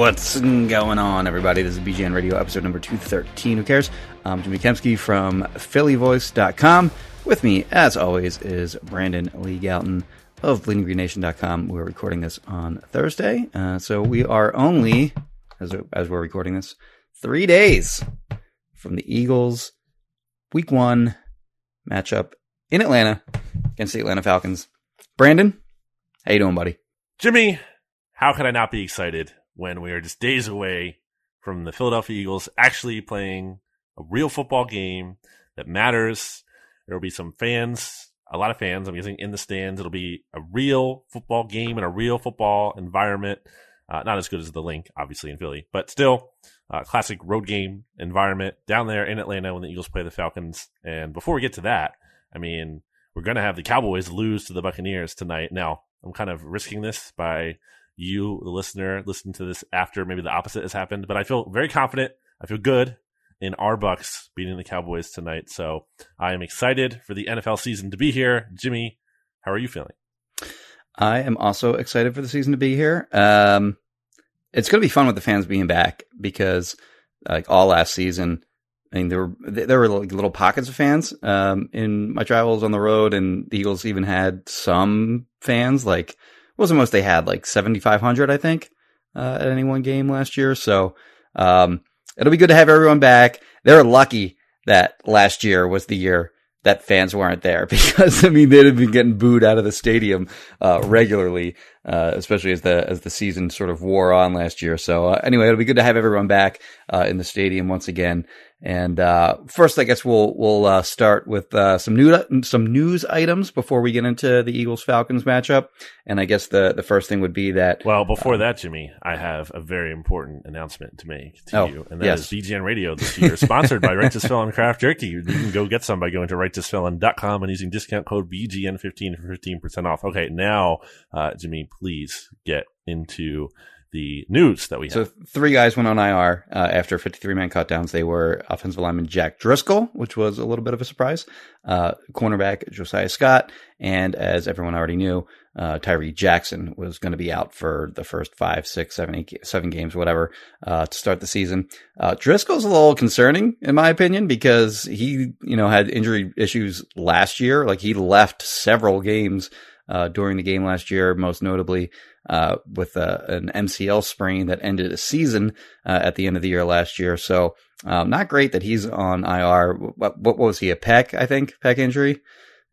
what's going on, everybody? This is BGN Radio, episode number 213. Who cares? I'm Jimmy Kempski from PhillyVoice.com. With me, as always, is Brandon Lee Gowton of BleedingGreenNation.com. We're recording this on Thursday, uh, so we are only, as, as we're recording this, three days from the Eagles' Week One matchup in Atlanta against the Atlanta Falcons. Brandon, how you doing, buddy? Jimmy, how could I not be excited when we are just days away from the Philadelphia Eagles actually playing a real football game that matters? There will be some fans, a lot of fans, I'm guessing, in the stands. It'll be a real football game in a real football environment. Uh, not as good as the Linc, obviously, in Philly, but still, uh, classic road game environment down there in Atlanta when the Eagles play the Falcons. And before we get to that, I mean, we're going to have the Cowboys lose to the Buccaneers tonight. Now, I'm kind of risking this by you, the listener, listen to this after maybe the opposite has happened. But I feel very confident. I feel good in our Bucks beating the Cowboys tonight. So I am excited for the NFL season to be here. Jimmy, how are you feeling? I am also excited for the season to be here. Um, it's going to be fun with the fans being back because, like all last season, I mean there were there were like little pockets of fans um, in my travels on the road, and the Eagles even had some fans. Like was the most they had? Like seventy five hundred, I think, uh, at any one game last year. So um, it'll be good to have everyone back. They're lucky that last year was the year that fans weren't there because I mean they'd have been getting booed out of the stadium uh, regularly, uh, especially as the as the season sort of wore on last year. So uh, anyway, it'll be good to have everyone back uh, in the stadium once again. And uh, first, I guess we'll we'll uh, start with uh, some new some news items before we get into the Eagles Falcons matchup. And I guess the the first thing would be that. Well, before that, Jimmy, I have a very important announcement to make to oh, you, and that yes. is BGN Radio this year, sponsored by Righteous Felon Craft Jerky. You can go get some by going to righteousfelon.com and using discount code BGN15 for 15% off. Okay, now, uh Jimmy, please get into the news that we have. So three guys went on IR uh, after 53 man cutdowns. They were offensive lineman Jack Driscoll, which was a little bit of a surprise, uh, cornerback Josiah Scott, and as everyone already knew, uh, Tyree Jackson was going to be out for the first five, six, seven, eight, seven games, whatever, uh, to start the season. Uh, Driscoll's a little concerning, in my opinion, because he, you know, had injury issues last year. Like he left several games uh, during the game last year, most notably uh, with a, an MCL sprain that ended a season uh, at the end of the year last year. So um, not great that he's on IR. What, what, was he? A pec, I think, pec injury.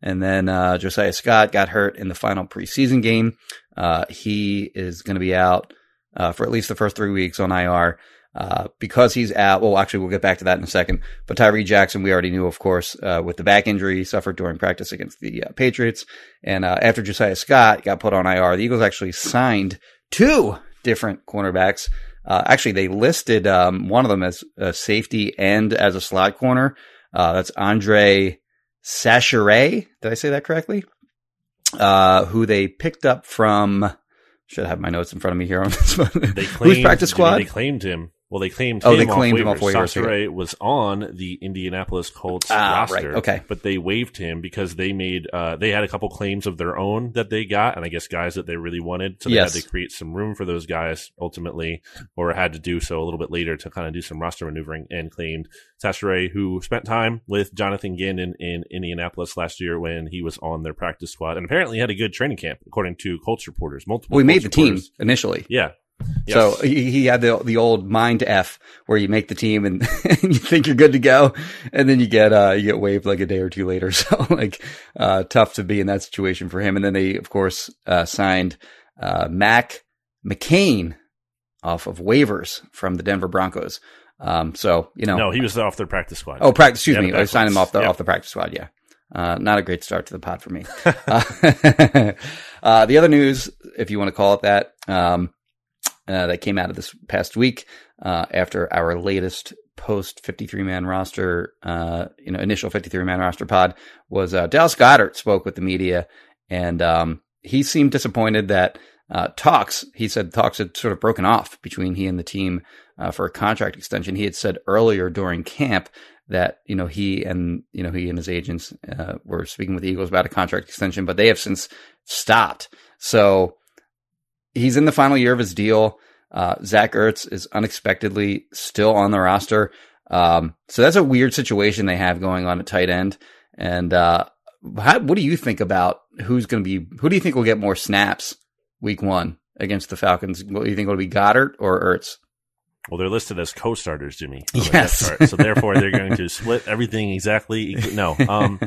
And then uh, Josiah Scott got hurt in the final preseason game. Uh, he is going to be out uh, for at least the first three weeks on IR. Uh, because he's out. Well, actually, we'll get back to that in a second. But Tyree Jackson, we already knew, of course, uh, with the back injury he suffered during practice against the uh, Patriots. And uh, after Josiah Scott got put on IR, the Eagles actually signed two different cornerbacks. Uh, actually, they listed um, one of them as a safety and as a slot corner. that's Andre Chachere. Did I say that correctly? who they picked up from. Should have my notes in front of me here on this one. They claimed, Who's practice squad? They claimed him well, they claimed Oh, they claimed him off waivers. waivers, Sasha was on the Indianapolis Colts Ah, roster, right, okay. but they waived him because they made uh, they had a couple claims of their own that they got, and I guess guys that they really wanted, so they Yes. had to create some room for those guys ultimately, or had to do so a little bit later to kind of do some roster maneuvering, and claimed Chachere, who spent time with Jonathan Gannon in Indianapolis last year when he was on their practice squad, and apparently had a good training camp according to Colts reporters. Multiple we made the team initially. Yeah. Yes. So he, he, had the the old mind f where you make the team and, and, you think you're good to go, and then you get uh you get waived like a day or two later. So like uh tough to be in that situation for him. And then they of course uh signed uh Mac McCain off of waivers from the Denver Broncos. Um so you know No, he was off their practice squad. Oh, practice excuse me. I signed him off the off the practice squad, yeah. Uh, not a great start to the pod for me. uh, uh, the other news, if you want to call it that, um, uh, that came out of this past week uh, after our latest post 53 man roster, uh, you know, initial 53 man roster pod was Dallas Goedert spoke with the media, and um, he seemed disappointed that talks. He said talks had sort of broken off between he and the team for a contract extension. He had said earlier during camp that you know he and you know he and his agents uh, were speaking with the Eagles about a contract extension, but they have since stopped. So he's in the final year of his deal. Uh, Zach Ertz is unexpectedly still on the roster. Um, so that's a weird situation they have going on at tight end. And uh, how, what do you think about who's going to be? Who do you think will get more snaps week one against the Falcons? What do you think will be Goedert or Ertz? Well, they're listed as co-starters, Jimmy. Yes. so therefore, they're going to split everything exactly. No. Um,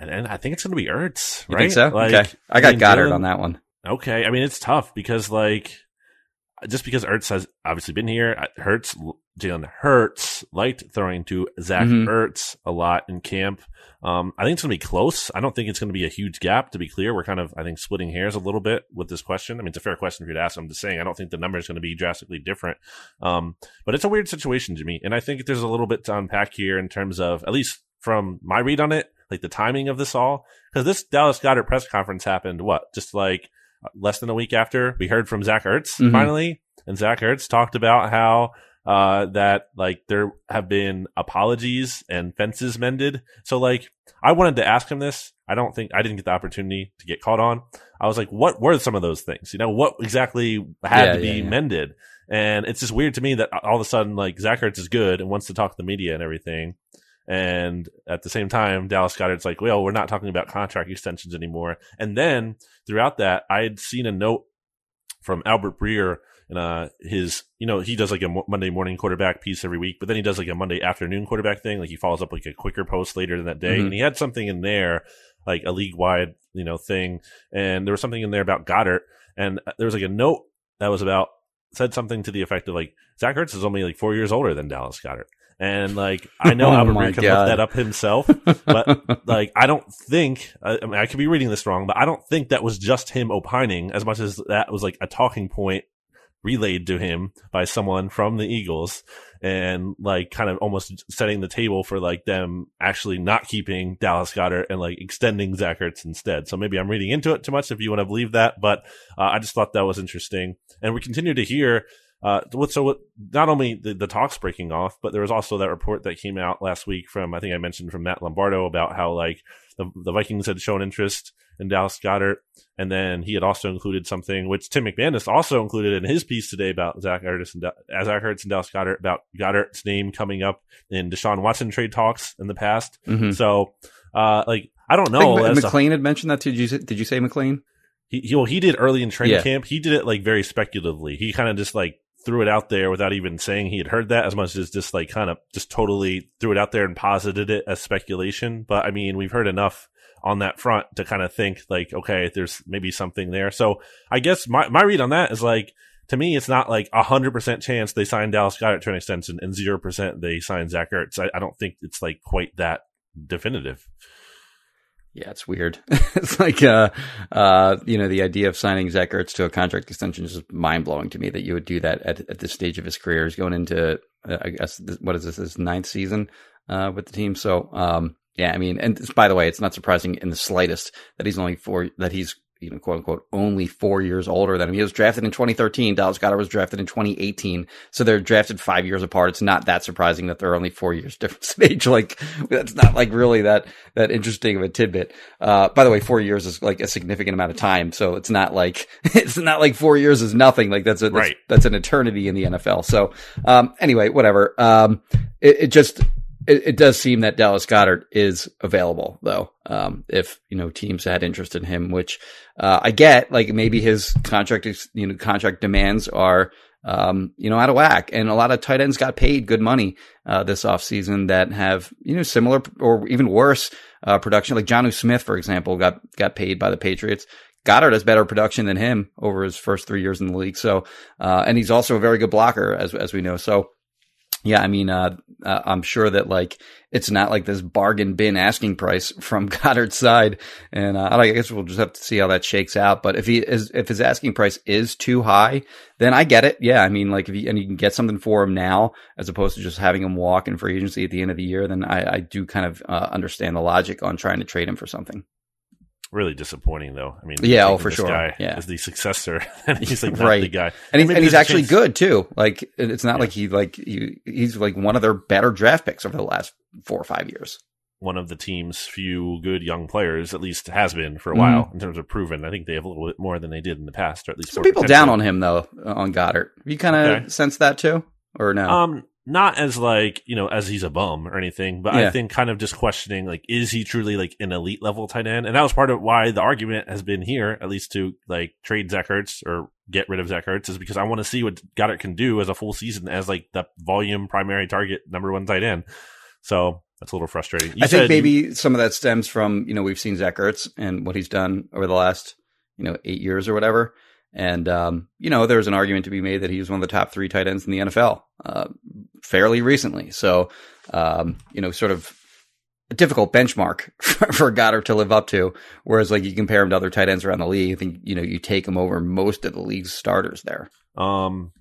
and, I think it's going to be Ertz, right? You think so? Like, okay. I got I mean, Goedert Jalen, on that one. Okay. I mean, it's tough because like, just because Ertz has obviously been here, uh, Hurts, Jalen Hurts liked throwing to Zach mm-hmm. Ertz a lot in camp. Um, I think it's going to be close. I don't think it's going to be a huge gap. To be clear, we're kind of I think splitting hairs a little bit with this question. I mean, it's a fair question for you to ask. I'm just saying I don't think the number is going to be drastically different. Um, but it's a weird situation, Jimmy, and I think there's a little bit to unpack here in terms of at least from my read on it, like the timing of this all, because this Dallas Goedert press conference happened what just like less than a week after we heard from Zach Ertz mm-hmm. finally, and Zach Ertz talked about how uh, that like there have been apologies and fences mended. So like I wanted to ask him this. I don't think I didn't get the opportunity to get caught on. I was like, what were some of those things? You know, what exactly had yeah, to be yeah, yeah. mended? And it's just weird to me that all of a sudden like Zach Ertz is good and wants to talk to the media and everything. And at the same time, Dallas Goedert's like, well, we're not talking about contract extensions anymore. And then throughout that, I had seen a note from Albert Breer and uh, his, you know, he does like a Monday morning quarterback piece every week, but then he does like a Monday afternoon quarterback thing. Like he follows up like a quicker post later in that day, mm-hmm. and he had something in there, like a league wide, you know, thing, and there was something in there about Goedert. and uh, there was like a note that was about said something to the effect of like Zach Ertz is only like four years older than Dallas Goedert. And like I know oh Albert Breer can God. look that up himself, but like I don't think I, I mean I could be reading this wrong, but I don't think that was just him opining as much as that was like a talking point relayed to him by someone from the Eagles and like kind of almost setting the table for like them actually not keeping Dallas Goedert and like extending Zach Ertz instead. So maybe I'm reading into it too much if you want to believe that, but uh, I just thought that was interesting. And we continue to hear uh, so what, not only the, the talks breaking off, but there was also that report that came out last week from, I think I mentioned from Matt Lombardo about how like the, the Vikings had shown interest in Dallas Goedert, And then he had also included something which Tim McManus also included in his piece today about Zach Ertz and, as Zach Ertz and Dallas Goedert about Goedert's name coming up in Deshaun Watson trade talks in the past. Mm-hmm. So, uh, like, I don't know. I McLane had mentioned that too. Did you, did you say McLane? He, he, well, he did early in training yeah. camp. He did it like very speculatively. He kind of just like threw it out there without even saying he had heard that as much as just like kind of just totally threw it out there and posited it as speculation. But I mean, we've heard enough on that front to kind of think like, okay, there's maybe something there. So I guess my, my read on that is like, to me, it's not like a hundred percent chance they sign Dallas Goedert to an extension and zero percent they sign Zach Ertz. I, I don't think it's like quite that definitive. Yeah, it's weird. it's like, uh, uh, you know, the idea of signing Zach Ertz to a contract extension is mind blowing to me that you would do that at, at this stage of his career. He's going into, uh, I guess, this, what is this, his ninth season, uh, with the team. So, um, yeah, I mean, and by the way, it's not surprising in the slightest that he's only four, that he's you know, quote unquote, only four years older than him. He was drafted in 2013. Dallas Goedert was drafted in 2018. So they're drafted five years apart. It's not that surprising that they're only four years difference in age. Like that's not like really that, that interesting of a tidbit. Uh, by the way, four years is like a significant amount of time. So it's not like, it's not like four years is nothing. Like that's a, that's, right. that's an eternity in the NFL. So, um, anyway, whatever. Um, it, it just, it, it, does seem that Dallas Goedert is available, though. Um, if you know teams had interest in him, which uh, I get, like maybe his contract, you know, contract demands are um, you know, out of whack. And a lot of tight ends got paid good money uh, this offseason that have, you know, similar or even worse uh, production. Like Jonnu Smith, for example, got got paid by the Patriots. Goedert has better production than him over his first three years in the league. So, uh, and he's also a very good blocker, as as we know. So, yeah, I mean, uh, uh, I'm sure that like it's not like this bargain bin asking price from Goedert's side, and uh, I guess we'll just have to see how that shakes out. But if he is, if his asking price is too high, then I get it. Yeah, I mean, like if you and you can get something for him now as opposed to just having him walk in free agency at the end of the year, then I, I do kind of uh, understand the logic on trying to trade him for something really disappointing though. I mean, yeah, oh, for sure. Guy yeah, as the successor, and he's like right. the guy, and, he's, and he's actually chance. good too. Like it's not yeah. like he like he, he's like one of their better draft picks over the last four or five years. One of the team's few good young players, at least has been for a while mm-hmm. in terms of proven. I think they have a little bit more than they did in the past, or at least some people down on him though on Goedert. You kind of okay. sense that too, or no? Um, not as like you know as he's a bum or anything but yeah. i think kind of just questioning like is he truly like an elite level tight end? And that was part of why the argument has been here at least to like trade zach ertz or get rid of zach ertz is because i want to see what Goedert can do as a full season as like the volume primary target number one tight end. So that's a little frustrating. You i think maybe you, some of that stems from you know we've seen zach ertz and what he's done over the last you know eight years or whatever and, um, you know, there's an argument to be made that he was one of the top three tight ends in the NFL uh, fairly recently. So, um, you know, sort of a difficult benchmark for, for Goedert to live up to. Whereas, like, you compare him to other tight ends around the league, I think, you know, you take him over most of the league's starters there. Um,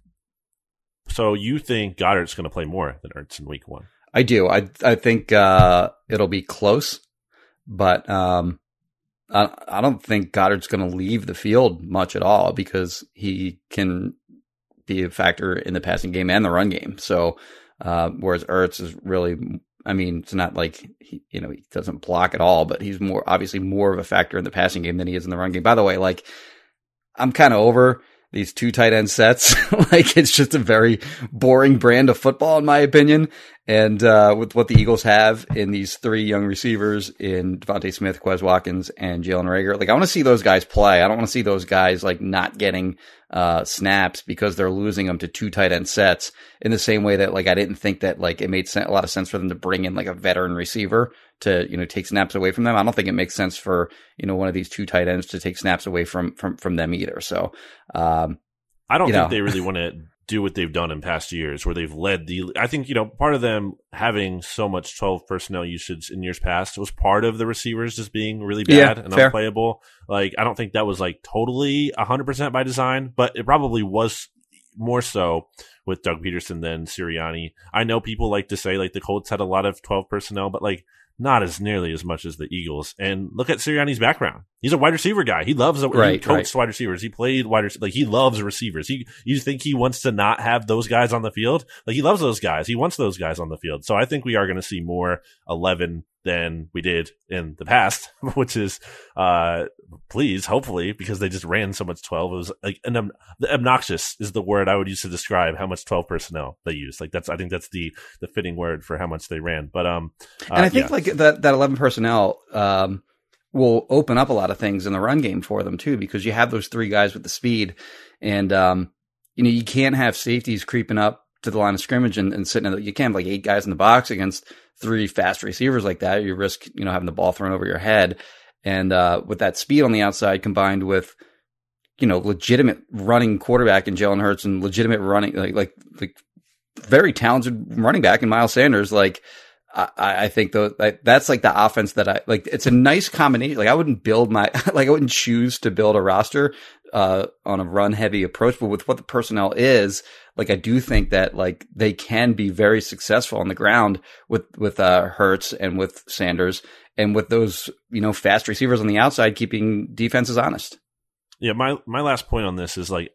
so you think Goedert's going to play more than Ertz in week one? I do. I I think uh, it'll be close, but um, I, I don't think Goedert's going to leave the field much at all because he can be a factor in the passing game and the run game. So, uh, whereas Ertz is really, I mean, it's not like he, you know, he doesn't block at all, but he's more obviously more of a factor in the passing game than he is in the run game. By the way, like I'm kind of over these two tight end sets. like it's just a very boring brand of football, in my opinion. And uh, with what the Eagles have in these three young receivers in DeVonta Smith, Quez Watkins, and Jalen Reagor, like I want to see those guys play. I don't want to see those guys like not getting uh, snaps because they're losing them to two tight end sets. In the same way that like I didn't think that like it made a lot of sense for them to bring in like a veteran receiver to you know take snaps away from them. I don't think it makes sense for you know one of these two tight ends to take snaps away from from from them either. So um, I don't think know. they really want to do what they've done in past years where they've led the I think you know part of them having so much 12 personnel usage in years past was part of the receivers just being really bad yeah, and fair. unplayable like I don't think that was like totally 100% by design but it probably was more so with Doug Pederson than Sirianni. I know people like to say like the Colts had a lot of 12 personnel but like not as nearly as much as the Eagles. And look at Sirianni's background. He's a wide receiver guy. He loves a, right, he coached right. wide receivers. He played wide receivers. Like he loves receivers. He you think he wants to not have those guys on the field? Like he loves those guys. He wants those guys on the field. So I think we are going to see more 11 than we did in the past, which is, uh, please, hopefully, because they just ran so much 12. It was like an um, the obnoxious is the word I would use to describe how much 12 personnel they used. Like that's, I think that's the, the fitting word for how much they ran. But, um, uh, and I think yeah. like that, that 11 personnel, um, will open up a lot of things in the run game for them too, because you have those three guys with the speed and, um, you know, you can't have safeties creeping up to the line of scrimmage and, and sitting. The, you can't have like eight guys in the box against three fast receivers like that, you risk, you know, having the ball thrown over your head. And uh, with that speed on the outside combined with, you know, legitimate running quarterback in Jalen Hurts and legitimate running, like, like, like very talented running back in Miles Sanders, like, I, I think though like, that's like the offense that I like. It's a nice combination. Like I wouldn't build my like I wouldn't choose to build a roster uh, on a run heavy approach, but with what the personnel is, like I do think that like they can be very successful on the ground with with uh, Hurts and with Sanders and with those you know fast receivers on the outside, keeping defenses honest. Yeah, my my last point on this is like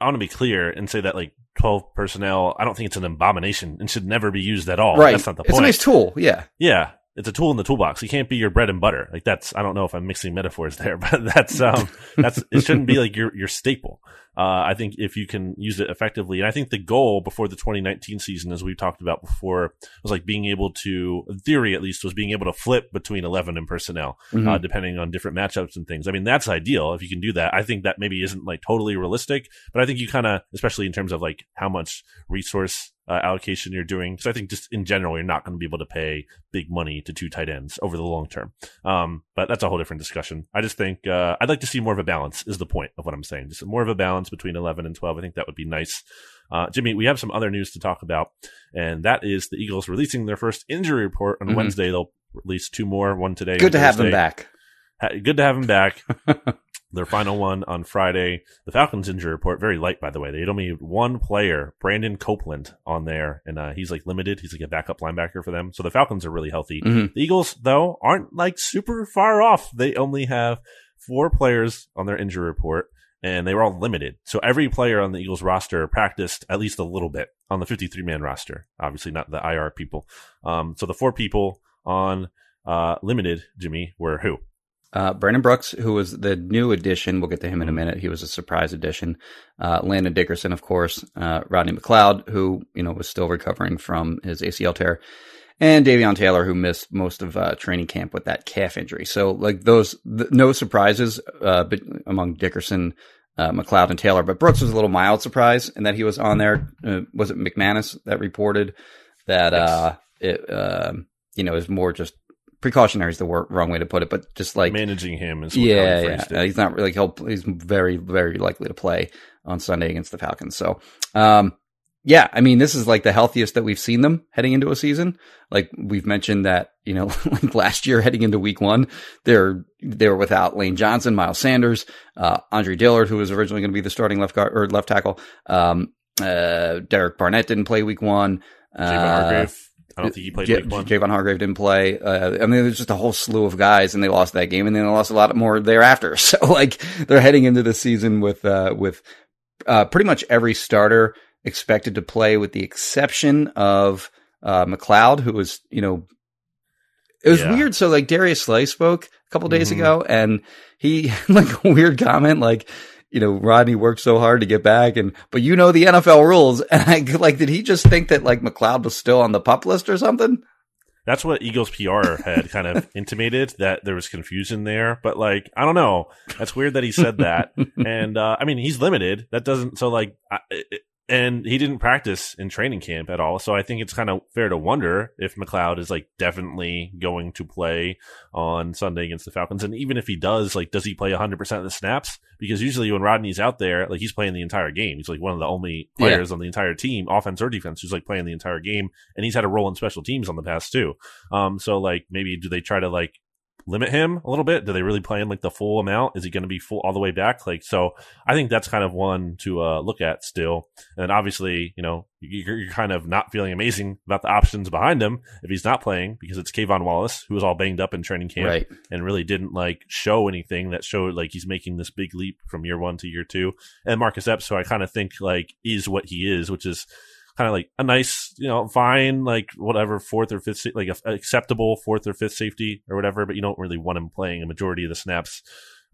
I want to be clear and say that like 12 personnel, I don't think it's an abomination and should never be used at all. Right. That's not the point. It's a nice tool. Yeah. Yeah. It's a tool in the toolbox. It can't be your bread and butter. Like that's, I don't know if I'm mixing metaphors there, but that's, um, that's, it shouldn't be like your, your staple. Uh, I think if you can use it effectively, and I think the goal before the 2019 season, as we talked about before, was like being able to, in theory at least, was being able to flip between 11 and personnel, mm-hmm. uh, depending on different matchups and things. I mean, that's ideal if you can do that. I think that maybe isn't like totally realistic, but I think you kind of, especially in terms of like how much resource uh, allocation you're doing. Because I think just in general, you're not going to be able to pay big money to two tight ends over the long term. Um, but that's a whole different discussion. I just think uh, I'd like to see more of a balance. Is the point of what I'm saying? Just more of a balance between 11 and 12. I think that would be nice. Uh, Jimmy, we have some other news to talk about, and that is the Eagles releasing their first injury report on mm-hmm. Wednesday. They'll release two more, one today. Good to Thursday. have them back. Good to have them back. their final one on Friday. The Falcons injury report very light, by the way. They had only one player, Brandon Copeland, on there, and uh, he's like limited. He's like a backup linebacker for them. So the Falcons are really healthy. Mm-hmm. The Eagles, though, aren't like super far off. They only have four players on their injury report. And they were all limited. So every player on the Eagles roster practiced at least a little bit on the 53 man roster. Obviously, not the IR people. Um, so the four people on uh, limited, Jimmy, were who? Uh, Brandon Brooks, who was the new addition, we'll get to him in a minute. He was a surprise addition. Uh, Landon Dickerson, of course. Uh, Rodney McLeod, who you know was still recovering from his ACL tear, and Davion Taylor, who missed most of uh, training camp with that calf injury. So, like those, th- no surprises uh, among Dickerson, uh, McLeod, and Taylor. But Brooks was a little mild surprise in that he was on there. was it McManus that reported that yes. it, um, you know, is more just precautionary is the wrong way to put it, but just like managing him is yeah, yeah. Uh, he's not really he'll he's very very likely to play on Sunday against the Falcons. So, um, yeah, I mean this is like the healthiest that we've seen them heading into a season. Like we've mentioned that you know like last year heading into Week One, they're they were without Lane Johnson, Miles Sanders, uh, Andre Dillard, who was originally going to be the starting left guard or left tackle. Um, uh, Derek Barnett didn't play Week One. Uh, I don't think he played J- one. Javon Hargrave didn't play. Uh, I mean, there's just a whole slew of guys, and they lost that game, and then they lost a lot more thereafter. So, like, they're heading into the season with uh, with uh, pretty much every starter expected to play, with the exception of uh, McLeod, who was, you know, it was yeah. weird. So, like, Darius Slay spoke a couple days mm-hmm. ago, and he like a weird comment, like you know, Rodney worked so hard to get back and, but you know the NFL rules. And I like, did he just think that like McLeod was still on the pup list or something? That's what Eagles PR had kind of intimated that there was confusion there. But like, I don't know. That's weird that he said that. and, uh, I mean, he's limited. That doesn't, so like, I, it, and he didn't practice in training camp at all. So I think it's kind of fair to wonder if McLeod is like definitely going to play on Sunday against the Falcons. And even if he does, like, does he play 100% of the snaps? Because usually when Rodney's out there, like, he's playing the entire game. He's like one of the only players yeah. on the entire team, offense or defense, who's like playing the entire game. And he's had a role in special teams on the past too. Um, so like maybe do they try to like limit him a little bit? Do they really play him like the full amount? Is he going to be full all the way back? Like, so I think that's kind of one to uh, look at still. And obviously, you know, you're, you're, kind of not feeling amazing about the options behind him if he's not playing because it's K'Von Wallace who was all banged up in training camp right. and really didn't like show anything that showed like he's making this big leap from year one to year two. And Marcus Epps, who I kind of think like is what he is, which is kind of like a nice, you know, fine, like whatever fourth or fifth, like a, acceptable fourth or fifth safety or whatever, but you don't really want him playing a majority of the snaps.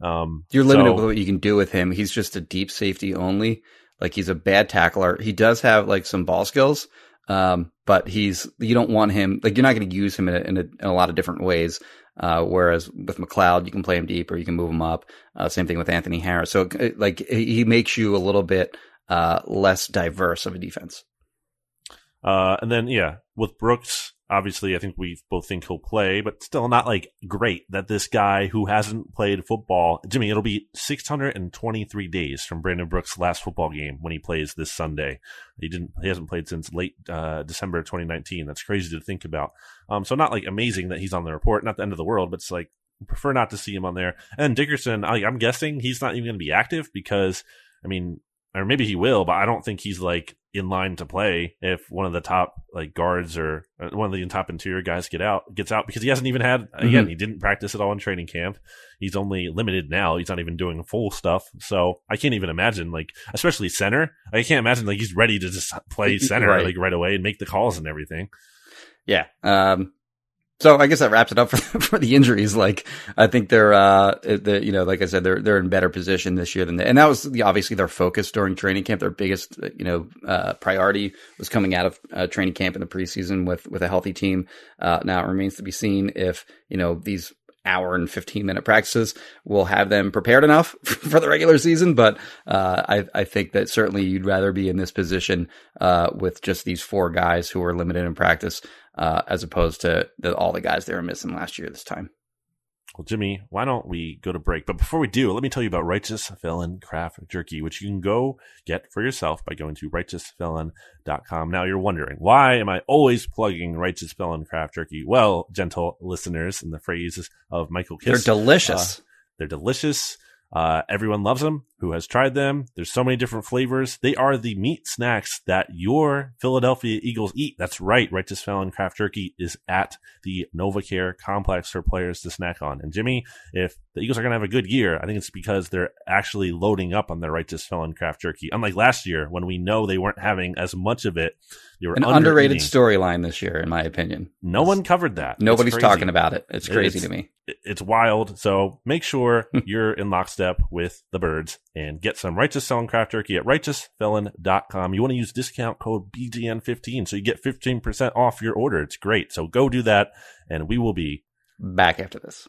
Um, You're limited so, with what you can do with him. He's just a deep safety only. Like he's a bad tackler. He does have like some ball skills. Um, but he's, you don't want him, like you're not going to use him in a, in a, in a lot of different ways. Uh, whereas with McLeod, you can play him deep or you can move him up. Uh, same thing with Anthony Harris. So like he makes you a little bit, uh, less diverse of a defense. Uh, and then yeah, with Brooks, obviously, I think we both think he'll play, but still not like great that this guy who hasn't played football, Jimmy, it'll be 623 days from Brandon Brooks' last football game when he plays this Sunday. He didn't, he hasn't played since late uh, December 2019. That's crazy to think about. Um, so not like amazing that he's on the report, not the end of the world, but it's like prefer not to see him on there. And Dickerson, I, I'm guessing he's not even going to be active because, I mean, or maybe he will, but I don't think he's like in line to play if one of the top like guards or uh, one of the top interior guys get out gets out because he hasn't even had again mm-hmm. he didn't practice at all in training camp. He's only limited now. He's not even doing full stuff. So I can't even imagine like especially center. I can't imagine like he's ready to just play center right. like right away and make the calls and everything. Yeah. Um So I guess that wraps it up for, for the injuries. Like I think they're, uh, the, you know, like I said, they're, they're in better position this year than they, and that was the, obviously their focus during training camp. Their biggest, you know, uh, priority was coming out of uh, training camp in the preseason with, with a healthy team. Uh, now it remains to be seen if, you know, these hour and 15 minute practices will have them prepared enough for the regular season. But, uh, I, I think that certainly you'd rather be in this position, uh, with just these four guys who are limited in practice uh, as opposed to the, all the guys they were missing last year this time. Well, Jimmy, why don't we go to break? But before we do, let me tell you about Righteous Felon Craft Jerky, which you can go get for yourself by going to righteousfelon.com. Now you're wondering, why am I always plugging Righteous Felon Craft Jerky? Well, gentle listeners, in the phrases of Michael Kiss, they're delicious. Uh, they're delicious. Uh, everyone loves them who has tried them. There's so many different flavors. They are the meat snacks that your Philadelphia Eagles eat. That's right. Righteous Felon Craft Jerky is at the NovaCare complex for players to snack on. And Jimmy, if the Eagles are going to have a good year, I think it's because they're actually loading up on their Righteous Felon Craft Jerky. Unlike last year when we know they weren't having as much of it. They were An underrated storyline this year, in my opinion. No one covered that. Nobody's talking about it. It's crazy it's, to me. It's wild. So make sure hmm. you're in lockstep with the birds and get some Righteous Felon Craft Jerky at righteousfelon.com. You want to use discount code BGN15 so you get 15% off your order. It's great. So go do that and we will be back after this.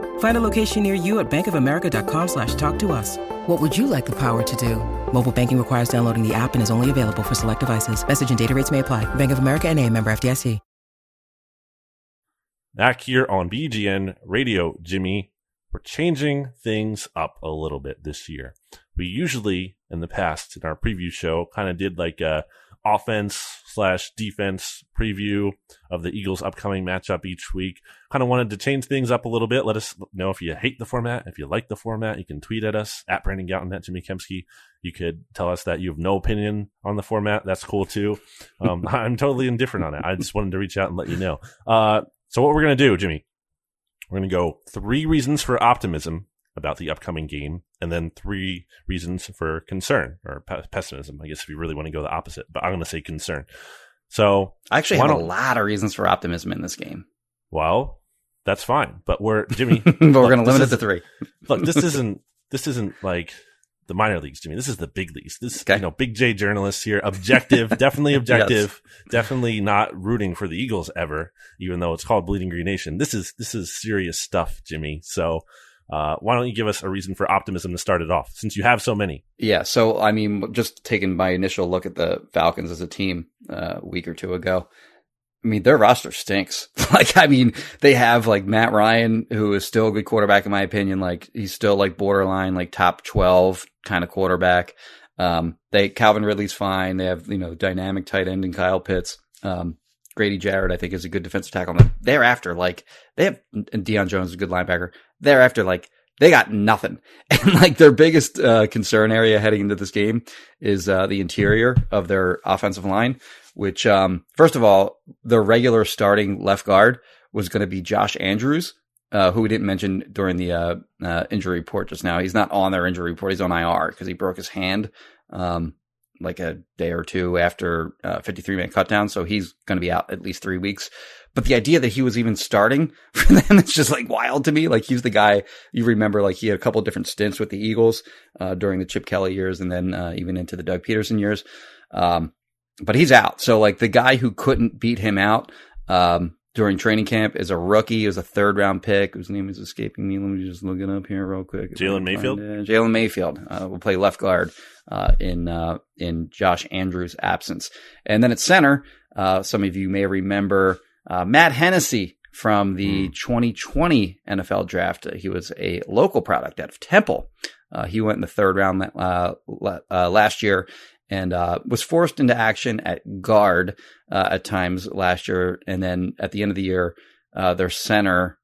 Find a location near you at bankofamerica.com slash talk to us. What would you like the power to do? Mobile banking requires downloading the app and is only available for select devices. Message and data rates may apply. Bank of America and a member FDIC. Back here on BGN Radio, Jimmy, we're changing things up a little bit this year we usually in the past in our preview show kind of did like a offense slash defense preview of the Eagles' upcoming matchup each week. Kind of wanted to change things up a little bit. Let us know if you hate the format. If you like the format, you can tweet at us at Brandon Gowton at Jimmy Kempski. You could tell us that you have no opinion on the format. That's cool too. Um, I'm totally indifferent on it. I just wanted to reach out and let you know. Uh, so what we're going to do, Jimmy, we're going to go three reasons for optimism about the upcoming game, and then three reasons for concern or pe- pessimism. I guess if you really want to go the opposite, but I'm going to say concern. So I actually have a lot of reasons for optimism in this game. Well, that's fine, but we're Jimmy. but we're going to limit it to three. look, this isn't this isn't like the minor leagues, Jimmy. This is the big leagues. This, okay. you know, big J journalists here, objective, definitely objective, yes. definitely not rooting for the Eagles ever, even though it's called Bleeding Green Nation. This is this is serious stuff, Jimmy. So uh, why don't you give us a reason for optimism to start it off since you have so many? Yeah. So, I mean, just taking my initial look at the Falcons as a team uh, a week or two ago, I mean, their roster stinks. like, I mean, they have like Matt Ryan, who is still a good quarterback in my opinion. Like, he's still like borderline, like top 12 kind of quarterback. Um, they, Calvin Ridley's fine. They have, you know, dynamic tight end and Kyle Pitts. Um, Grady Jarrett, I think, is a good defensive tackle. Thereafter, like they have and Deion Jones is a good linebacker. Thereafter, like they got nothing, and like their biggest uh, concern area heading into this game is uh, the interior of their offensive line. Which, um, first of all, their regular starting left guard was going to be Josh Andrews, uh, who we didn't mention during the uh, uh, injury report just now. He's not on their injury report. He's on IR because he broke his hand. Um, like a day or two after uh, 53 man cutdown. So he's going to be out at least three weeks. But the idea that he was even starting for them is just like wild to me. Like he's the guy you remember, like he had a couple different stints with the Eagles uh, during the Chip Kelly years and then uh, even into the Doug Pederson years. Um, but he's out. So like the guy who couldn't beat him out, um, during training camp is a rookie. He was a third round pick whose name is escaping me. Let me just look it up here real quick. Jalen Mayfield. Jalen Mayfield uh, will play left guard uh, in uh, in Josh Andrews' absence, and then at center, uh, some of you may remember uh, Matt Hennessy from the mm. 2020 NFL draft. he was a local product out of Temple. Uh, he went in the third round last year and uh, was forced into action at guard uh, at times last year. And then at the end of the year, uh, their center,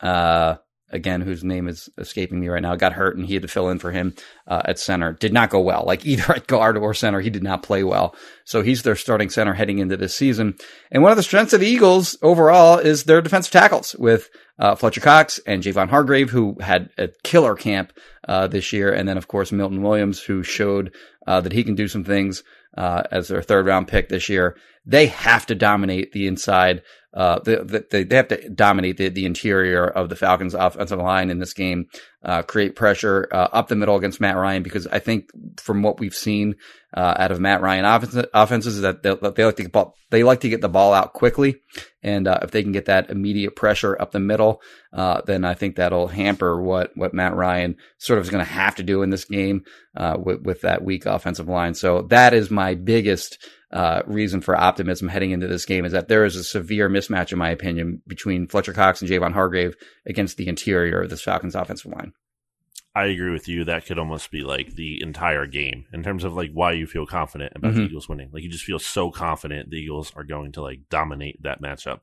uh, again, whose name is escaping me right now, got hurt and he had to fill in for him uh, at center. Did not go well. Like either at guard or center, he did not play well. So he's their starting center heading into this season. And one of the strengths of the Eagles overall is their defensive tackles with uh, Fletcher Cox and Javon Hargrave, who had a killer camp uh, this year, and then of course Milton Williams, who showed uh, that he can do some things uh, as their third round pick this year. They have to dominate the inside. Uh, they, they, have to dominate the, the interior of the Falcons' offensive line in this game, uh, create pressure uh, up the middle against Matt Ryan. Because I think from what we've seen uh, out of Matt Ryan offenses, offenses that they, they, like to get ball, they like to get the ball out quickly, and uh, if they can get that immediate pressure up the middle, uh, then I think that'll hamper what what Matt Ryan sort of is going to have to do in this game with, with that weak offensive line. So that is my biggest uh, reason for optimism heading into this game is that there is a severe mismatch, in my opinion, between Fletcher Cox and Javon Hargrave against the interior of this Falcons offensive line. I agree with you. That could almost be like the entire game in terms of like why you feel confident about mm-hmm. the Eagles winning. Like you just feel so confident the Eagles are going to like dominate that matchup.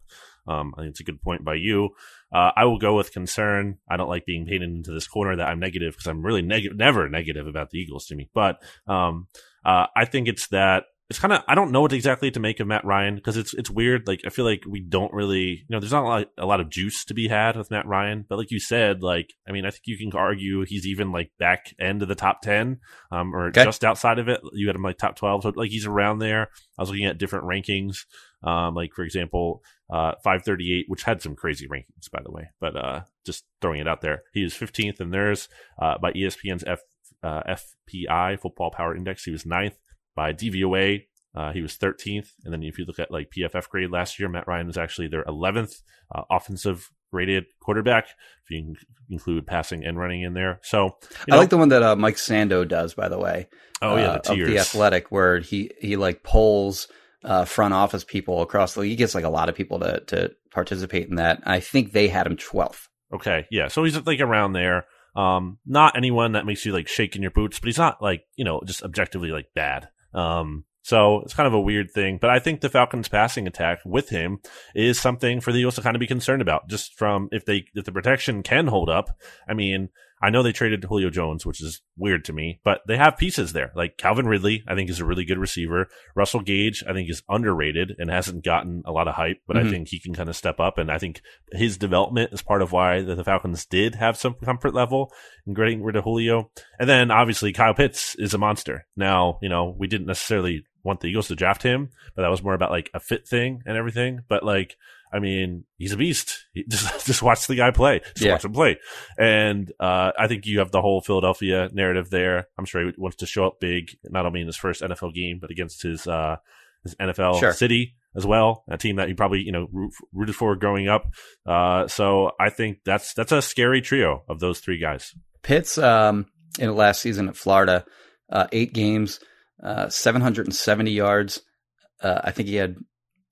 Um, I think it's a good point by you. Uh, I will go with concern. I don't like being painted into this corner that I'm negative because I'm really negative, never negative about the Eagles to me. But um, uh, I think it's that it's kind of I don't know what exactly to make of Matt Ryan because it's it's weird. Like I feel like we don't really you know there's not a lot, a lot of juice to be had with Matt Ryan, but like you said, like I mean I think you can argue he's even like back end of the top ten, um, or okay. just outside of it. You had him like top twelve, so like he's around there. I was looking at different rankings, um, like for example, uh, 538, which had some crazy rankings by the way, but uh, just throwing it out there, he is 15th in theirs uh, by ESPN's F uh, FPI Football Power Index. He was ninth by DVOA. Uh, he was 13th. And then if you look at like PFF grade last year, Matt Ryan was actually their 11th uh, offensive rated quarterback, if you include passing and running in there. So know, I like the one that uh, Mike Sando does, by the way. Oh yeah, the, uh, of the athletic where he, he like polls uh, front office people across the league. He gets like a lot of people to, to participate in that. I think they had him 12th. Okay. Yeah. So he's like around there. Um, not anyone that makes you like shake in your boots, but he's not like, you know, just objectively like bad. Um, so it's kind of a weird thing, but I think the Falcons passing attack with him is something for the Eagles to kind of be concerned about just from if they, if the protection can hold up. I mean, I know they traded Julio Jones, which is weird to me, but they have pieces there. Like Calvin Ridley, I think is a really good receiver. Russell Gage, I think is underrated and hasn't gotten a lot of hype, but mm-hmm. I think he can kind of step up. And I think his development is part of why the, the Falcons did have some comfort level in getting rid of Julio. And then obviously Kyle Pitts is a monster. Now, you know, we didn't necessarily want the Eagles to draft him, but that was more about like a fit thing and everything. But like, I mean, he's a beast. He, just just watch the guy play. Just yeah. watch him play. And uh, I think you have the whole Philadelphia narrative there. I'm sure he wants to show up big, not only in his first NFL game, but against his uh, his NFL sure. city as well, a team that he probably you know rooted for growing up. Uh, so I think that's that's a scary trio of those three guys. Pitts um, in last season at Florida, uh, eight games, uh, 770 yards. Uh, I think he had